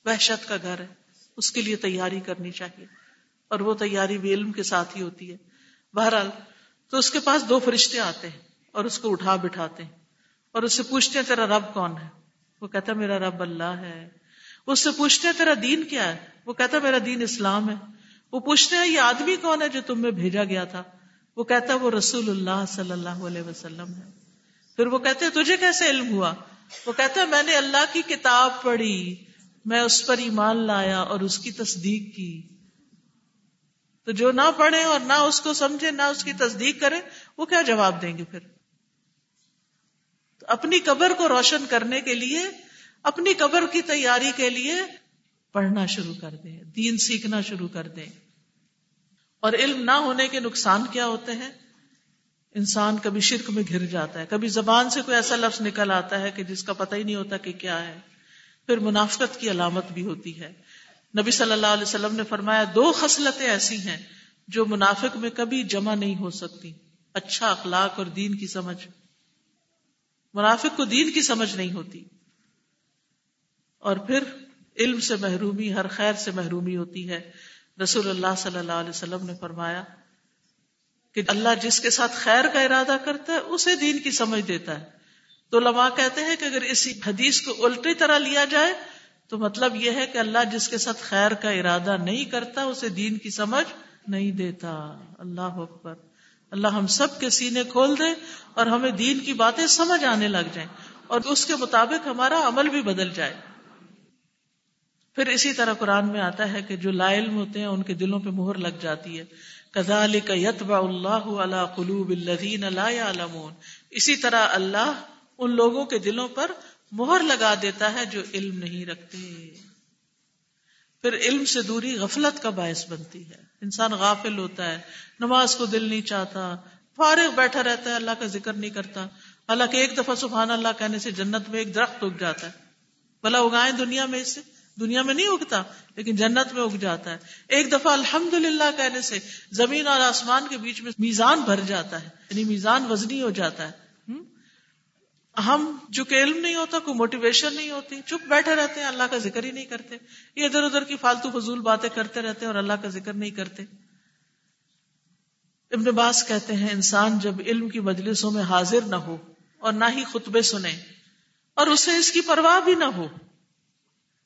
[SPEAKER 4] وحشت کا گھر ہے، اس کے لیے تیاری کرنی چاہیے۔ اور وہ تیاری بھی علم کے ساتھ ہی ہوتی ہے۔ بہرحال تو اس کے پاس دو فرشتے آتے ہیں اور اس کو اٹھا بٹھاتے ہیں اور اس سے پوچھتے ہیں، تیرا رب کون ہے؟ وہ کہتا میرا رب اللہ ہے۔ اس سے پوچھتے ہیں، تیرا دین کیا ہے؟ وہ کہتا میرا دین اسلام ہے۔ وہ پوچھتے ہیں، یہ آدمی کون ہے جو تم میں بھیجا گیا تھا؟ وہ کہتا وہ رسول اللہ صلی اللہ علیہ وسلم ہے۔ پھر وہ کہتے تجھے کیسے علم ہوا؟ وہ کہتا میں نے اللہ کی کتاب پڑھی، میں اس پر ایمان لایا اور اس کی تصدیق کی۔ تو جو نہ پڑھے اور نہ اس کو سمجھے نہ اس کی تصدیق کرے وہ کیا جواب دیں گے پھر؟ تو اپنی قبر کو روشن کرنے کے لیے، اپنی قبر کی تیاری کے لیے پڑھنا شروع کر دیں، دین سیکھنا شروع کر دیں۔ اور علم نہ ہونے کے نقصان کیا ہوتے ہیں؟ انسان کبھی شرک میں گر جاتا ہے، کبھی زبان سے کوئی ایسا لفظ نکل آتا ہے کہ جس کا پتہ ہی نہیں ہوتا کہ کیا ہے۔ پھر منافقت کی علامت بھی ہوتی ہے۔ نبی صلی اللہ علیہ وسلم نے فرمایا، دو خصلتیں ایسی ہیں جو منافق میں کبھی جمع نہیں ہو سکتی۔ اچھا اخلاق اور دین کی سمجھ۔ منافق کو دین کی سمجھ نہیں ہوتی۔ اور پھر علم سے محرومی، ہر خیر سے محرومی ہوتی ہے۔ رسول اللہ صلی اللہ علیہ وسلم نے فرمایا کہ اللہ جس کے ساتھ خیر کا ارادہ کرتا ہے، اسے دین کی سمجھ دیتا ہے۔ تو لما کہتے ہیں کہ اگر اسی حدیث کو الٹی طرح لیا جائے تو مطلب یہ ہے کہ اللہ جس کے ساتھ خیر کا ارادہ نہیں کرتا، اسے دین کی سمجھ نہیں دیتا۔ اللہ اکبر۔ اللہ ہم سب کے سینے کھول دے اور ہمیں دین کی باتیں سمجھ آنے لگ جائیں اور اس کے مطابق ہمارا عمل بھی بدل جائے۔ پھر اسی طرح قرآن میں آتا ہے کہ جو لا علم ہوتے ہیں، ان کے دلوں پہ مہر لگ جاتی ہے۔ کزال یتبا اللہ اللہ قلوب الذین لا يعلمون اسی طرح اللہ ان لوگوں کے دلوں پر مہر لگا دیتا ہے جو علم نہیں رکھتے۔ پھر علم سے دوری غفلت کا باعث بنتی ہے۔ انسان غافل ہوتا ہے، نماز کو دل نہیں چاہتا، فارغ بیٹھا رہتا ہے، اللہ کا ذکر نہیں کرتا۔ اللہ ایک دفعہ سبحان اللہ کہنے سے جنت میں ایک درخت اگ جاتا ہے۔ بلا اگائے دنیا میں اس سے دنیا میں نہیں اگتا، لیکن جنت میں اگ جاتا ہے۔ ایک دفعہ الحمد للہ کہنے سے زمین اور آسمان کے بیچ میں میزان بھر جاتا ہے یعنی میزان وزنی ہو جاتا ہے۔ ہم جو کہ علم نہیں ہوتا، کوئی موٹیویشن نہیں ہوتی، چپ بیٹھے رہتے ہیں، اللہ کا ذکر ہی نہیں کرتے۔ یہ ادھر ادھر کی فالتو فضول باتیں کرتے رہتے ہیں اور اللہ کا ذکر نہیں کرتے۔ ابن باس کہتے ہیں، انسان جب علم کی مجلسوں میں حاضر نہ ہو اور نہ ہی خطبے سنے اور اسے اس کی پرواہ بھی نہ ہو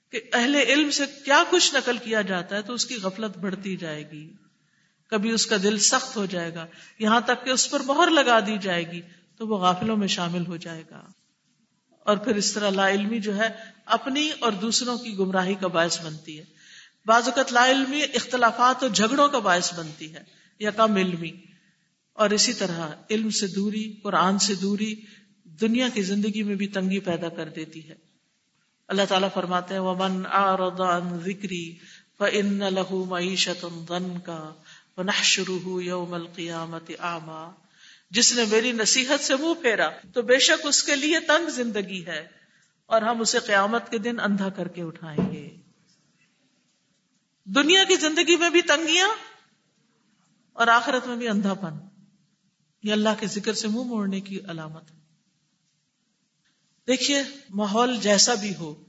[SPEAKER 4] کہ اہل علم سے کیا کچھ نقل کیا جاتا ہے تو اس کی غفلت بڑھتی جائے گی۔ کبھی اس کا دل سخت ہو جائے گا، یہاں تک کہ اس پر مہر لگا دی جائے گی۔ تو وہ غافلوں میں شامل ہو جائے گا۔ اور پھر اس طرح لا علمی جو ہے اپنی اور دوسروں کی گمراہی کا باعث بنتی ہے۔ بعض اوقات لا علمی اختلافات اور جھگڑوں کا باعث بنتی ہے یا کم علمی۔ اور اسی طرح علم سے دوری، قرآن سے دوری دنیا کی زندگی میں بھی تنگی پیدا کر دیتی ہے۔ اللہ تعالیٰ فرماتے ہیں، ومن اعرض عن ذکری فان له معیشت ضنکا ونحشره یوم القیامت اعما جس نے میری نصیحت سے منہ پھیرا تو بے شک اس کے لیے تنگ زندگی ہے اور ہم اسے قیامت کے دن اندھا کر کے اٹھائیں گے۔ دنیا کی زندگی میں بھی تنگیاں اور آخرت میں بھی اندھا پن یہ اللہ کے ذکر سے منہ موڑنے کی علامت ہے۔ دیکھیے، ماحول جیسا بھی ہو،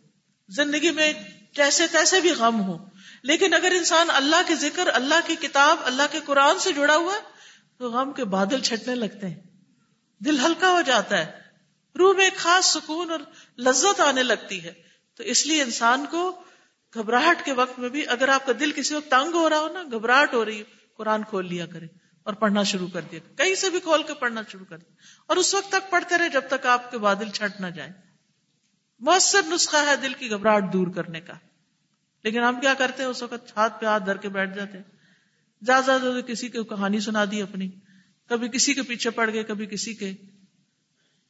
[SPEAKER 4] زندگی میں جیسے تیسے بھی غم ہو، لیکن اگر انسان اللہ کے ذکر، اللہ کی کتاب، اللہ کے قرآن سے جڑا ہوا تو غم کے بادل چھٹنے لگتے ہیں۔ دل ہلکا ہو جاتا ہے۔ روح میں ایک خاص سکون اور لذت آنے لگتی ہے۔ تو اس لیے انسان کو گھبراہٹ کے وقت میں بھی اگر آپ کا دل کسی وقت تنگ ہو رہا ہو نا، گھبراہٹ ہو رہی قرآن کھول لیا کرے اور پڑھنا شروع کر دیا کہیں سے بھی کھول کے پڑھنا شروع کر دیا۔ اور اس وقت تک پڑھتے رہے جب تک آپ کے بادل چھٹ نہ جائیں۔ مؤثر نسخہ ہے دل کی گھبراہٹ دور کرنے کا۔ لیکن ہم کیا کرتے ہیں؟ اس وقت ہاتھ پہ ہاتھ دھر کے بیٹھ جاتے ہیں۔ زیادہ زیادہ کسی کی کہانی سنا دی اپنی۔ کبھی کسی کے پیچھے پڑ گئے، کبھی کسی کے۔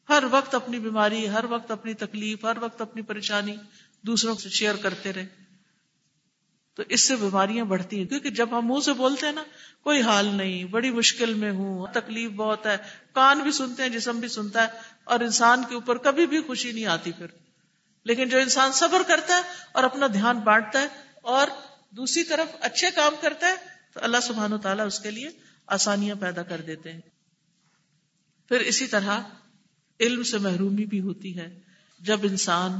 [SPEAKER 4] ہر وقت اپنی بیماری، ہر وقت اپنی تکلیف، ہر وقت اپنی پریشانی دوسروں سے شیئر کرتے رہے۔ تو اس سے بیماریاں بڑھتی ہیں۔ کیونکہ جب ہم منہ سے بولتے ہیں نا، کوئی حال نہیں، بڑی مشکل میں ہوں، تکلیف بہت ہے۔ کان بھی سنتے ہیں، جسم بھی سنتا ہے۔ اور انسان کے اوپر کبھی بھی خوشی نہیں آتی پھر۔ لیکن جو انسان صبر کرتا ہے اور اپنا دھیان بانٹتا ہے اور دوسری طرف اچھے کام کرتا ہے اللہ سبحان و تعالیٰ اس کے لیے آسانیاں پیدا کر دیتے ہیں۔ پھر اسی طرح علم سے محرومی بھی ہوتی ہے۔ جب انسان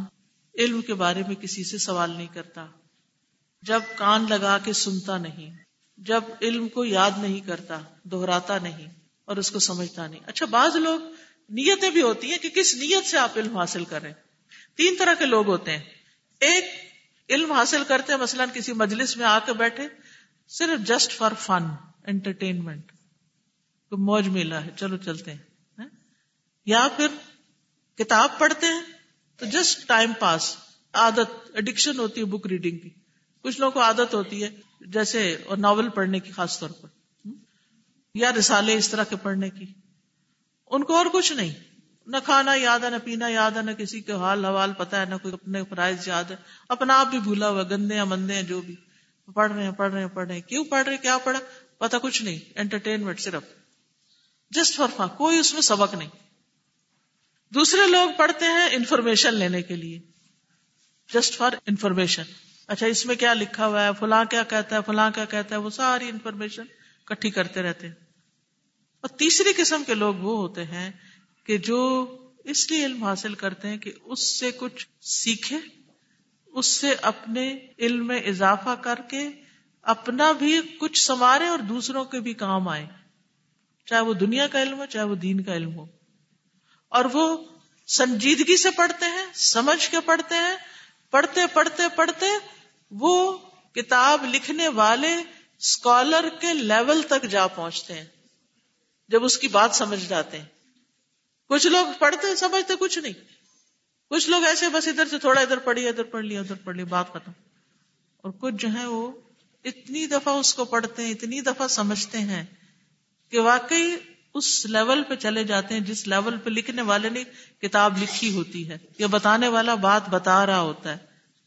[SPEAKER 4] علم کے بارے میں کسی سے سوال نہیں کرتا، جب کان لگا کے سنتا نہیں، جب علم کو یاد نہیں کرتا، دہراتا نہیں اور اس کو سمجھتا نہیں۔ اچھا بعض لوگ نیتیں بھی ہوتی ہیں کہ کس نیت سے آپ علم حاصل کریں تین طرح کے لوگ ہوتے ہیں۔ ایک، علم حاصل کرتے ہیں، مثلاً کسی مجلس میں آ کے بیٹھے صرف جسٹ فار فن انٹرٹینمنٹ موج میلا ہے. چلو چلتے ہیں. یا پھر کتاب پڑھتے ہیں تو جسٹ ٹائم پاس عادت اڈکشن ہوتی ہے بک ریڈنگ کی. کچھ لوگوں کو عادت ہوتی ہے جیسے ناول پڑھنے کی خاص طور پر. یا رسالے اس طرح کے پڑھنے کی. ان کو اور کچھ نہیں. نہ کھانا یاد ہے، نہ پینا یاد ہے، نہ کسی کے حال حوال پتا ہے، نہ کوئی اپنے فرائض یاد ہے. اپنا آپ بھی بھولا ہوا، گندے یا مندے ہیں، جو بھی. پڑھ رہے ہیں، پڑھ رہے ہیں، پڑھ رہے ہیں۔ کیوں پڑھ رہے؟ کیا پڑھا؟ پتا کچھ نہیں انٹرٹینمنٹ صرف۔ جسٹ فار فا کوئی اس میں سبق نہیں۔ دوسرے لوگ پڑھتے ہیں انفارمیشن لینے کے لیے۔ جسٹ فار انفارمیشن اچھا اس میں کیا لکھا ہوا ہے؟ فلاں کیا کہتا ہے؟ فلاں کیا کہتا ہے؟ وہ ساری انفارمیشن کٹھی کرتے رہتے ہیں۔ اور تیسری قسم کے لوگ وہ ہوتے ہیں کہ جو اس لیے علم حاصل کرتے ہیں کہ اس سے کچھ سیکھے۔ اس سے اپنے علم میں اضافہ کر کے اپنا بھی کچھ سنوارے اور دوسروں کے بھی کام آئے۔ چاہے وہ دنیا کا علم ہو، چاہے وہ دین کا علم ہو۔ اور وہ سنجیدگی سے پڑھتے ہیں، سمجھ کے پڑھتے ہیں۔ پڑھتے پڑھتے پڑھتے وہ کتاب لکھنے والے اسکالر کے لیول تک جا پہنچتے ہیں۔ جب اس کی بات سمجھ جاتے ہیں۔ کچھ لوگ پڑھتے، سمجھتے کچھ نہیں۔ کچھ لوگ ایسے بس ادھر سے تھوڑا ادھر پڑھی، ادھر پڑھ لیا ادھر پڑھ لیا بات ختم۔ اور کچھ جو ہے وہ اتنی دفعہ اس کو پڑھتے ہیں، اتنی دفعہ سمجھتے ہیں کہ واقعی اس لیول پہ چلے جاتے ہیں جس لیول پہ لکھنے والے نے کتاب لکھی ہوتی ہے یا بتانے والا بات بتا رہا ہوتا ہے،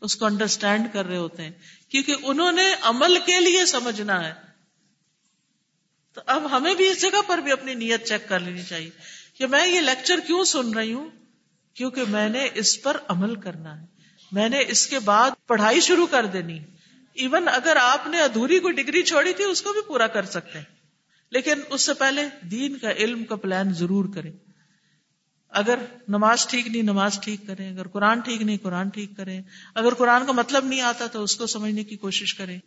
[SPEAKER 4] اس کو انڈرسٹینڈ کر رہے ہوتے ہیں۔ کیونکہ انہوں نے عمل کے لیے سمجھنا ہے۔ تو اب ہمیں بھی اس جگہ پر بھی اپنی نیت چیک کر لینی چاہیے کہ میں یہ لیکچر کیوں سن رہی ہوں؟ کیونکہ میں نے اس پر عمل کرنا ہے۔ میں نے اس کے بعد پڑھائی شروع کر دینی۔ ایون اگر آپ نے ادھوری کوئی ڈگری چھوڑی تھی، اس کو بھی پورا کر سکتے ہیں۔ لیکن اس سے پہلے دین کا علم کا پلان ضرور کریں۔ اگر نماز ٹھیک نہیں، نماز ٹھیک کریں۔ اگر قرآن ٹھیک نہیں، قرآن ٹھیک کریں۔ اگر قرآن کا مطلب نہیں آتا تو اس کو سمجھنے کی کوشش کریں۔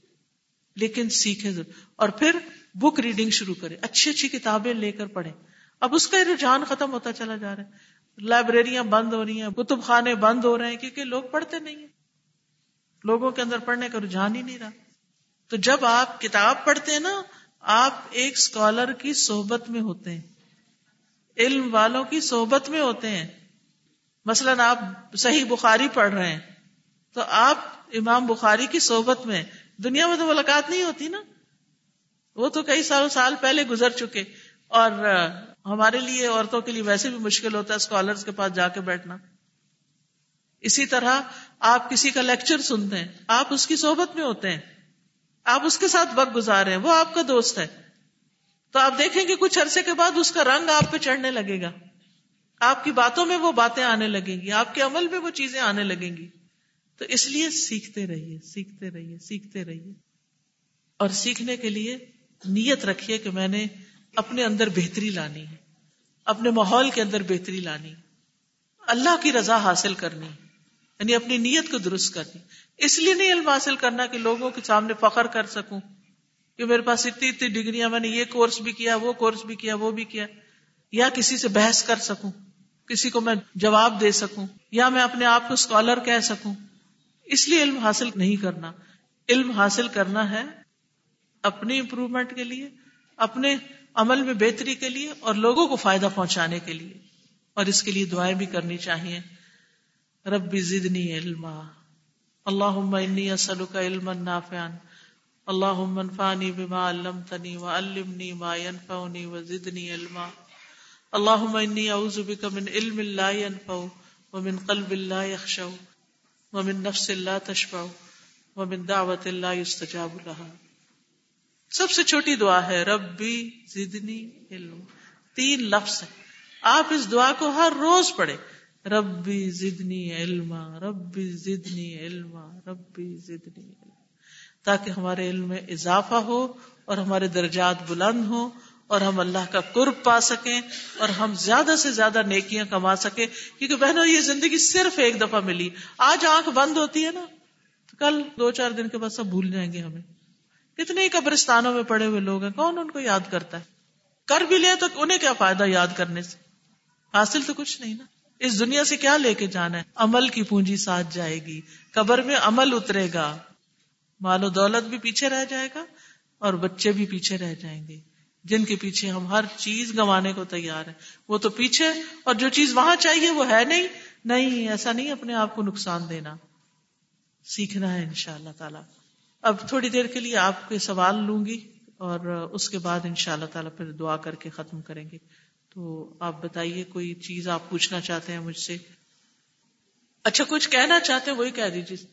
[SPEAKER 4] لیکن سیکھے ضرور۔ اور پھر بک ریڈنگ شروع کریں۔ اچھی اچھی کتابیں لے کر پڑھیں۔ اب اس کا رجحان ختم ہوتا چلا جا رہا ہے۔ لائبریریاں بند ہو رہی ہیں کتب خانے بند ہو رہے ہیں، کیونکہ لوگ پڑھتے نہیں ہیں۔ لوگوں کے اندر پڑھنے کا رجحان ہی نہیں رہا۔ تو جب آپ کتاب پڑھتے ہیں نا، آپ ایک اسکالر کی صحبت میں ہوتے ہیں۔ علم والوں کی صحبت میں ہوتے ہیں۔ مثلاً آپ صحیح بخاری پڑھ رہے ہیں، تو آپ امام بخاری کی صحبت میں، دنیا میں تو ملاقات نہیں ہوتی نا۔ وہ تو کئی سالوں سال پہلے گزر چکے۔ اور ہمارے لیے عورتوں کے لیے ویسے بھی مشکل ہوتا ہے اسکالرس کے پاس جا کے بیٹھنا۔ اسی طرح آپ کسی کا لیکچر سنتے ہیں، آپ اس کی صحبت میں ہوتے ہیں، آپ اس کے ساتھ وقت گزار رہے ہیں، وہ آپ کا دوست ہے۔ تو آپ دیکھیں گے کچھ عرصے کے بعد اس کا رنگ آپ پہ چڑھنے لگے گا۔ آپ کی باتوں میں وہ باتیں آنے لگیں گی، آپ کے عمل میں وہ چیزیں آنے لگیں گی۔ تو اس لیے سیکھتے رہیے سیکھتے رہیے سیکھتے رہیے۔ اور سیکھنے کے لیے نیت رکھیے کہ میں نے اپنے اندر بہتری لانی ہے، اپنے ماحول کے اندر بہتری لانی اللہ کی رضا حاصل کرنی یعنی اپنی نیت کو درست کرنی اس لیے نہیں علم حاصل کرنا کہ لوگوں کے سامنے فخر کر سکوں کہ میرے پاس اتنی اتنی ڈگریاں، میں نے یہ کورس بھی کیا، وہ کورس بھی کیا، وہ بھی کیا، یا کسی سے بحث کر سکوں، کسی کو میں جواب دے سکوں، یا میں اپنے آپ کو اسکالر کہہ سکوں۔ اس لیے علم حاصل نہیں کرنا۔ علم حاصل کرنا ہے اپنی امپروومنٹ کے لیے، اپنے عمل میں بہتری کے لیے اور لوگوں کو فائدہ پہنچانے کے لیے اور اس کے لیے دعائیں بھی کرنی چاہیے۔ ربی زدنی علما۔ اللہ انی اسلک علما نافعا۔ اللهم انفعني بما علمتني وعلمني ما ينفعني وزدني علما۔ اللهم اني اعوذ بك من علم لا ينفع ومن قلب لا يخشع ومن نفس لا تشبع ومن دعوة لا يستجاب لها سب سے چھوٹی دعا ہے، ربی زدنی علم۔ تین لفظ ہے آپ اس دعا کو ہر روز پڑھے ربی زدنی علما، ربی زدنی علما، ربی زدنی علما۔ تاکہ ہمارے علم میں اضافہ ہو اور ہمارے درجات بلند ہوں اور ہم اللہ کا قرب پا سکیں اور ہم زیادہ سے زیادہ نیکیاں کما سکیں۔ کیونکہ بہنوں، یہ زندگی صرف ایک دفعہ ملی۔ آج آنکھ بند ہوتی ہے نا۔ کل دو چار دن کے بعد سب بھول جائیں گے ہمیں۔ کتنے قبرستانوں میں پڑے ہوئے لوگ ہیں، کون ان کو یاد کرتا ہے؟ کر بھی لے تو انہیں کیا فائدہ یاد کرنے سے؟ حاصل تو کچھ نہیں نا۔ اس دنیا سے کیا لے کے جانا ہے؟ عمل کی پونجی ساتھ جائے گی، قبر میں عمل اترے گا۔ مال و دولت بھی پیچھے رہ جائے گا اور بچے بھی پیچھے رہ جائیں گے۔ جن کے پیچھے ہم ہر چیز گنوانے کو تیار ہیں۔ وہ تو پیچھے اور جو چیز وہاں چاہیے وہ ہے نہیں۔ نہیں، ایسا نہیں، اپنے آپ کو نقصان دینا۔ سیکھنا ہے ان شاء اللہ تعالی۔ اب تھوڑی دیر کے لیے آپ کے سوال لوں گی اور اس کے بعد ان شاء اللہ تعالیٰ پھر دعا کر کے ختم کریں گے۔ تو آپ بتائیے، کوئی چیز آپ پوچھنا چاہتے ہیں مجھ سے؟ اچھا کچھ کہنا چاہتے ہیں، وہی کہہ دیجیے۔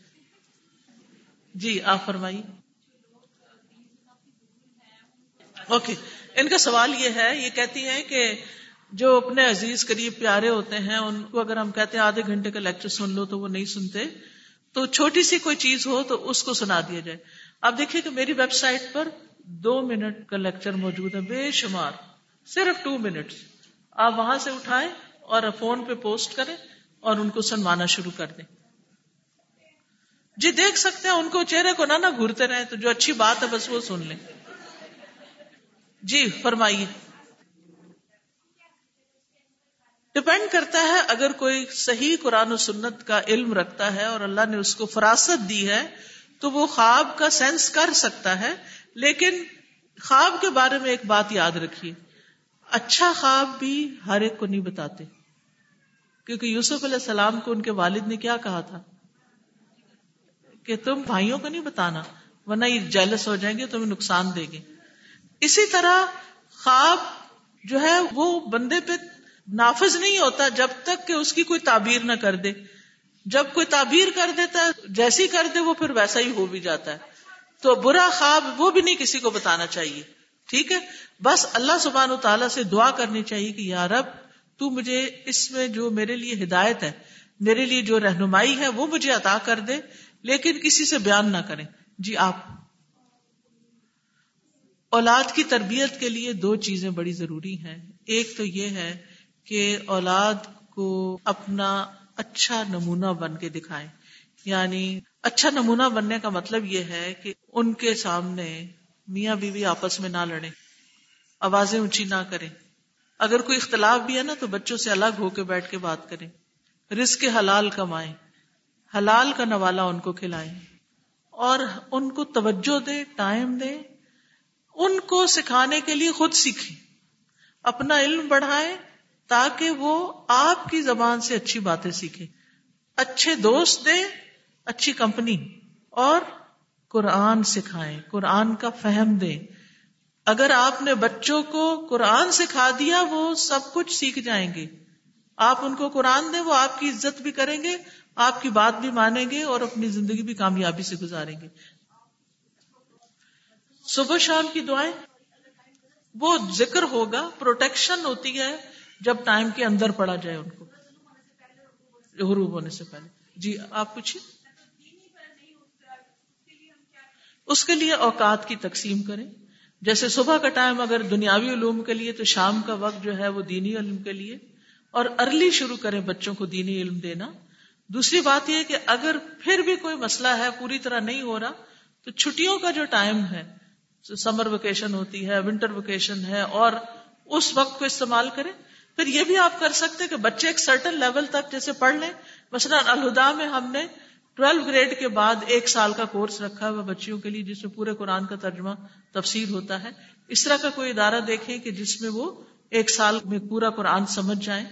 [SPEAKER 4] جی آپ فرمائیے۔ اوکے، ان کا سوال یہ ہے، یہ کہتی ہیں کہ جو اپنے عزیز، قریب، پیارے ہوتے ہیں، ان کو اگر ہم کہتے ہیں آدھے گھنٹے کا لیکچر سن لو تو وہ نہیں سنتے۔ تو چھوٹی سی کوئی چیز ہو تو اس کو سنا دیا جائے۔ آپ دیکھیے کہ میری ویب سائٹ پر دو منٹ کا لیکچر موجود ہے، بے شمار۔ صرف ٹو منٹ آپ وہاں سے اٹھائیں اور فون پہ پوسٹ کریں اور ان کو سنوانا شروع کر دیں۔ جی دیکھ سکتے ہیں، ان کو چہرے کو نہ نہ گھرتے رہے تو جو اچھی بات ہے بس وہ سن لیں۔ جی فرمائیے۔ ڈپینڈ کرتا ہے اگر کوئی صحیح قرآن و سنت کا علم رکھتا ہے اور اللہ نے اس کو فراست دی ہے، تو وہ خواب کا سینس کر سکتا ہے۔ لیکن خواب کے بارے میں ایک بات یاد رکھیے۔ اچھا خواب بھی ہر ایک کو نہیں بتاتے۔ کیونکہ یوسف علیہ السلام کو ان کے والد نے کیا کہا تھا؟ کہ تم بھائیوں کو نہیں بتانا، ورنہ یہ جیلس ہو جائیں گے، تمہیں نقصان دے گے۔ اسی طرح خواب جو ہے، وہ بندے پہ نافذ نہیں ہوتا جب تک کہ اس کی کوئی تعبیر نہ کر دے۔ جب کوئی تعبیر کر دیتا ہے، جیسی کر دے، وہ پھر ویسا ہی ہو بھی جاتا ہے۔ تو برا خواب وہ بھی نہیں کسی کو بتانا چاہیے۔ ٹھیک ہے؟ بس اللہ سبحان و تعالیٰ سے دعا کرنی چاہیے کہ یا رب، تو مجھے اس میں جو میرے لیے ہدایت ہے، میرے لیے جو رہنمائی ہے، وہ مجھے عطا کر دے۔ لیکن کسی سے بیان نہ کریں۔ جی آپ۔ اولاد کی تربیت کے لیے دو چیزیں بڑی ضروری ہیں۔ ایک تو یہ ہے کہ اولاد کو اپنا اچھا نمونہ بن کے دکھائیں۔ یعنی اچھا نمونہ بننے کا مطلب یہ ہے کہ ان کے سامنے میاں بیوی آپس میں نہ لڑے آوازیں اونچی نہ کریں۔ اگر کوئی اختلاف بھی ہے نا تو بچوں سے الگ ہو کے بیٹھ کے بات کریں۔ رزق حلال کمائیں، حلال کا نوالا ان کو کھلائیں۔ اور ان کو توجہ دے ٹائم دے ان کو سکھانے کے لیے خود سیکھیں۔ اپنا علم بڑھائیں تاکہ وہ آپ کی زبان سے اچھی باتیں سیکھے۔ اچھے دوست دیں، اچھی کمپنی، اور قرآن سکھائیں، قرآن کا فہم دیں۔ اگر آپ نے بچوں کو قرآن سکھا دیا، وہ سب کچھ سیکھ جائیں گے۔ آپ ان کو قرآن دیں، وہ آپ کی عزت بھی کریں گے، آپ کی بات بھی مانیں گے، اور اپنی زندگی بھی کامیابی سے گزاریں گے۔ صبح شام کی دعائیں، وہ ذکر ہوگا، پروٹیکشن ہوتی ہے۔ جب ٹائم کے اندر پڑا جائے ان کو۔ غروب ہونے سے پہلے۔ جی آپ پوچھیے اس کے لیے اوقات کی تقسیم کریں۔ جیسے صبح کا ٹائم اگر دنیاوی علوم کے لیے، تو شام کا وقت جو ہے وہ دینی علم کے لیے۔ اور ارلی شروع کریں بچوں کو دینی علم دینا۔ دوسری بات یہ کہ اگر پھر بھی کوئی مسئلہ ہے، پوری طرح نہیں ہو رہا، تو چھٹیوں کا جو ٹائم ہے، سمر ویکیشن ہوتی ہے، ونٹر ویکیشن ہے، اور اس وقت کو استعمال کریں۔ پھر یہ بھی آپ کر سکتے کہ بچے ایک سرٹن لیول تک جیسے پڑھ لیں۔ مثلا الہدا میں ہم نے ٹویلو گریڈ کے بعد ایک سال کا کورس رکھا ہوا بچیوں کے لیے، جس میں پورے قرآن کا ترجمہ تفسیر ہوتا ہے۔ اس طرح کا کوئی ادارہ دیکھیں کہ جس میں وہ ایک سال میں پورا قرآن سمجھ جائیں۔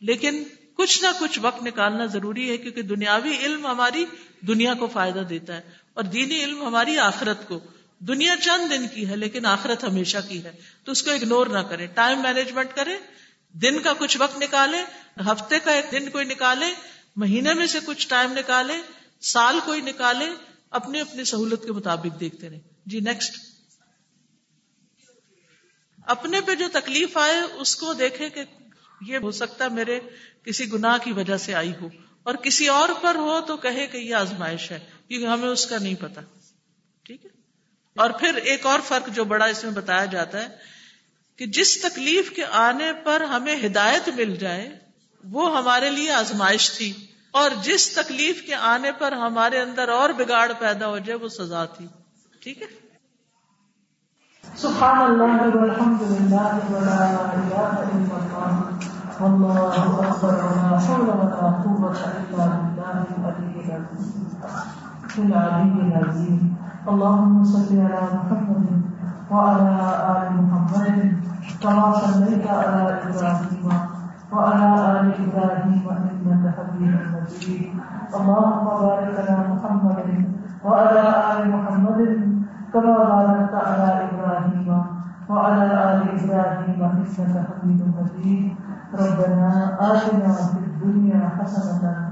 [SPEAKER 4] لیکن کچھ نہ کچھ وقت نکالنا ضروری ہے کیونکہ دنیاوی علم ہماری دنیا کو فائدہ دیتا ہے۔ اور دینی علم ہماری آخرت کو۔ دنیا چند دن کی ہے، لیکن آخرت ہمیشہ کی ہے۔ تو اس کو اگنور نہ کریں۔ ٹائم مینجمنٹ کریں۔ دن کا کچھ وقت نکالے، ہفتے کا ایک دن کوئی نکالے، مہینے میں سے کچھ ٹائم نکالے، سال کوئی نکالے، اپنی اپنی سہولت کے مطابق دیکھتے رہے۔ جی نیکسٹ اپنے پہ جو تکلیف آئے، اس کو دیکھے کہ یہ ہو سکتا میرے کسی گناہ کی وجہ سے آئی ہو۔ اور کسی اور پر ہو تو کہے کہ یہ آزمائش ہے، کیونکہ ہمیں اس کا نہیں پتا۔ ٹھیک ہے؟ اور پھر ایک اور فرق جو بڑا اس میں بتایا جاتا ہے کہ جس تکلیف کے آنے پر ہمیں ہدایت مل جائے، وہ ہمارے لیے آزمائش تھی۔ اور جس تکلیف کے آنے پر ہمارے اندر اور بگاڑ پیدا ہو جائے، وہ سزا تھی۔ ٹھیک ہے؟ سبحان اللہ والحمد للہ ولا الہ الا اللہ، واللہ اکبر ولا حول ولا قوة الا بالله العلی العظیم العظیم۔ اللهم صل على محمد وعلى آل محمد كما صليت على إبراهيم وعلى آل إبراهيم إنك حميد مجيد. اللهم بارك على محمد وعلى آل محمد كما باركت على إبراهيم وعلى آل إبراهيم إنك حميد مجيد. ربنا آتنا في الدنيا حسنة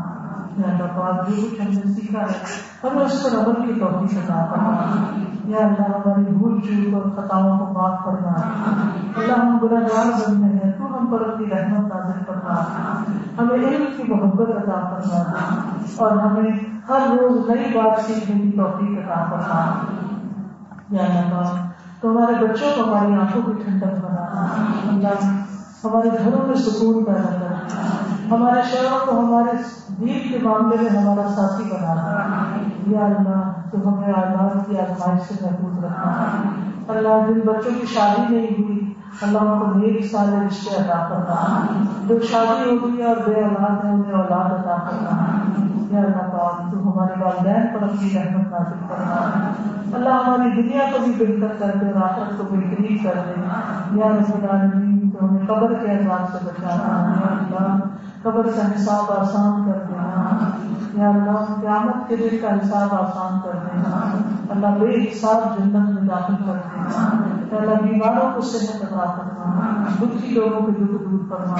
[SPEAKER 4] یا اللہ پاک جو کچھ ہم نے سیکھا ہے ہمیں اس پر عمل کی توفیق عطا فرما یا اللہ، ہماری بھول چوک اور خطاؤں کو معاف کرنا اللہ، ہم گناہ گار بننے ہیں۔ تو ہم پر اپنی رحمت نازل کرنا ہمیں علم کی محبت عطا کرنا اور ہمیں ہر روز نئی بات سیکھنے کی توفیق عطا کرنا یا اللہ پاک تو ہمارے بچوں کو ہماری آنکھوں کی ٹھنڈک بنا۔ اللہ ہمارے گھروں میں سکون پیدا کر ہمارے شہروں کو ہمارے دین کے معاملے میں ہمارا ساتھی بنا یا اللہ، تو ہمیں آزاد کی آزمائش سے محفوظ رکھنا اللہ، جن بچوں کی شادی نہیں ہوئی، اللہ ان کو نیک سارے رشتے عطا کرنا جو شادی ہو گئی اور بے اولاد ہے انہیں اولاد عطا کرنا یا اللہ، پاک، تو ہمارے والدین پر اپنی رحمت نازل کرنا اللہ ہماری دنیا کو بھی بہتر کر دے اور آخرت کو بہترین کر دے۔ یا رب العالمین ہمیں قبر کے اعزاز سے بچانا قبر کا حساب آسان کر دینا یا اللہ قیامت کے دن کا حساب آسان کر دینا اللہ بے حساب جنت میں داخل کر دینا اللہ، بیماروں کو صحت عطا کرنا دکھی لوگوں کے دکھ دور کرنا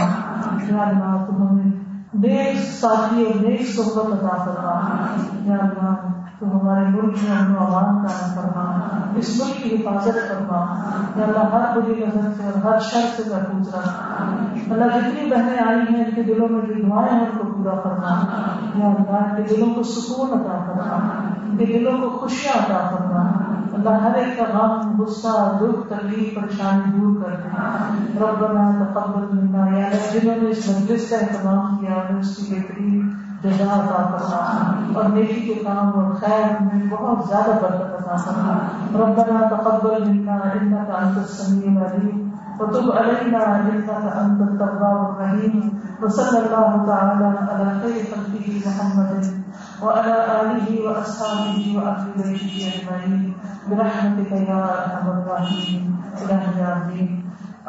[SPEAKER 4] یا اللہ تو ہمیں نیک ساتھی اور نیک صحبت عطا کرنا یا اللہ تو ہمارے ملک میں امن و امان قائم کرنا اس ملک کی حفاظت کرنا یا اللہ، ہر بری نظر سے اور ہر شر سے محفوظ رکھنا اللہ، جتنی بہنیں آئی ہیں، ان کے دلوں میں جو دعائیں ہیں، ان کو پورا کرنا یا اللہ، ان کے دلوں کو سکون عطا کرنا ان کے دلوں کو خوشیاں عطا کرنا اللہ، ہر ایک کا غم، غصہ، دکھ، تکلیف، پریشانی دور کر دینا ربنا تقبل منا۔ یا اللہ، جنہوں نے اس مجلس کا اہتمام کیا انہیں اس کی بہترین جزا عطا کرنا اور نیکی کے کام اور خیر میں بہت زیادہ برکت عطا کرنا ربنا تقبل منا انك انت السميع العليم وتب علينا انك انت التواب الرحيم وصلى الله تعالى على خير خلقه محمد وعلى اله واصحابه واهل بيته اجمعين برحمتك يا ارحم الراحمين الى العظيم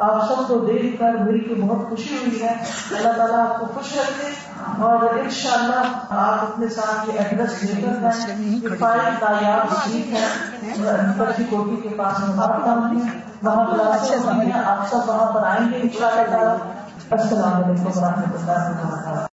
[SPEAKER 4] آپ سب کو دیکھ کر مل کے بہت خوشی ہوئی ہے۔ اللہ تعالیٰ آپ کو خوش رکھے اور ان شاء اللہ آپ اپنے ساتھ یہ ایڈریس لے کر فائل تیار ٹھیک ہے۔ کوٹی کے پاس مبارک وہاں کلاسیں آپ سب وہاں پر آئیں گے۔ ان شاء اللہ السلام علیکم و رحمۃ اللہ وبرکاتہ۔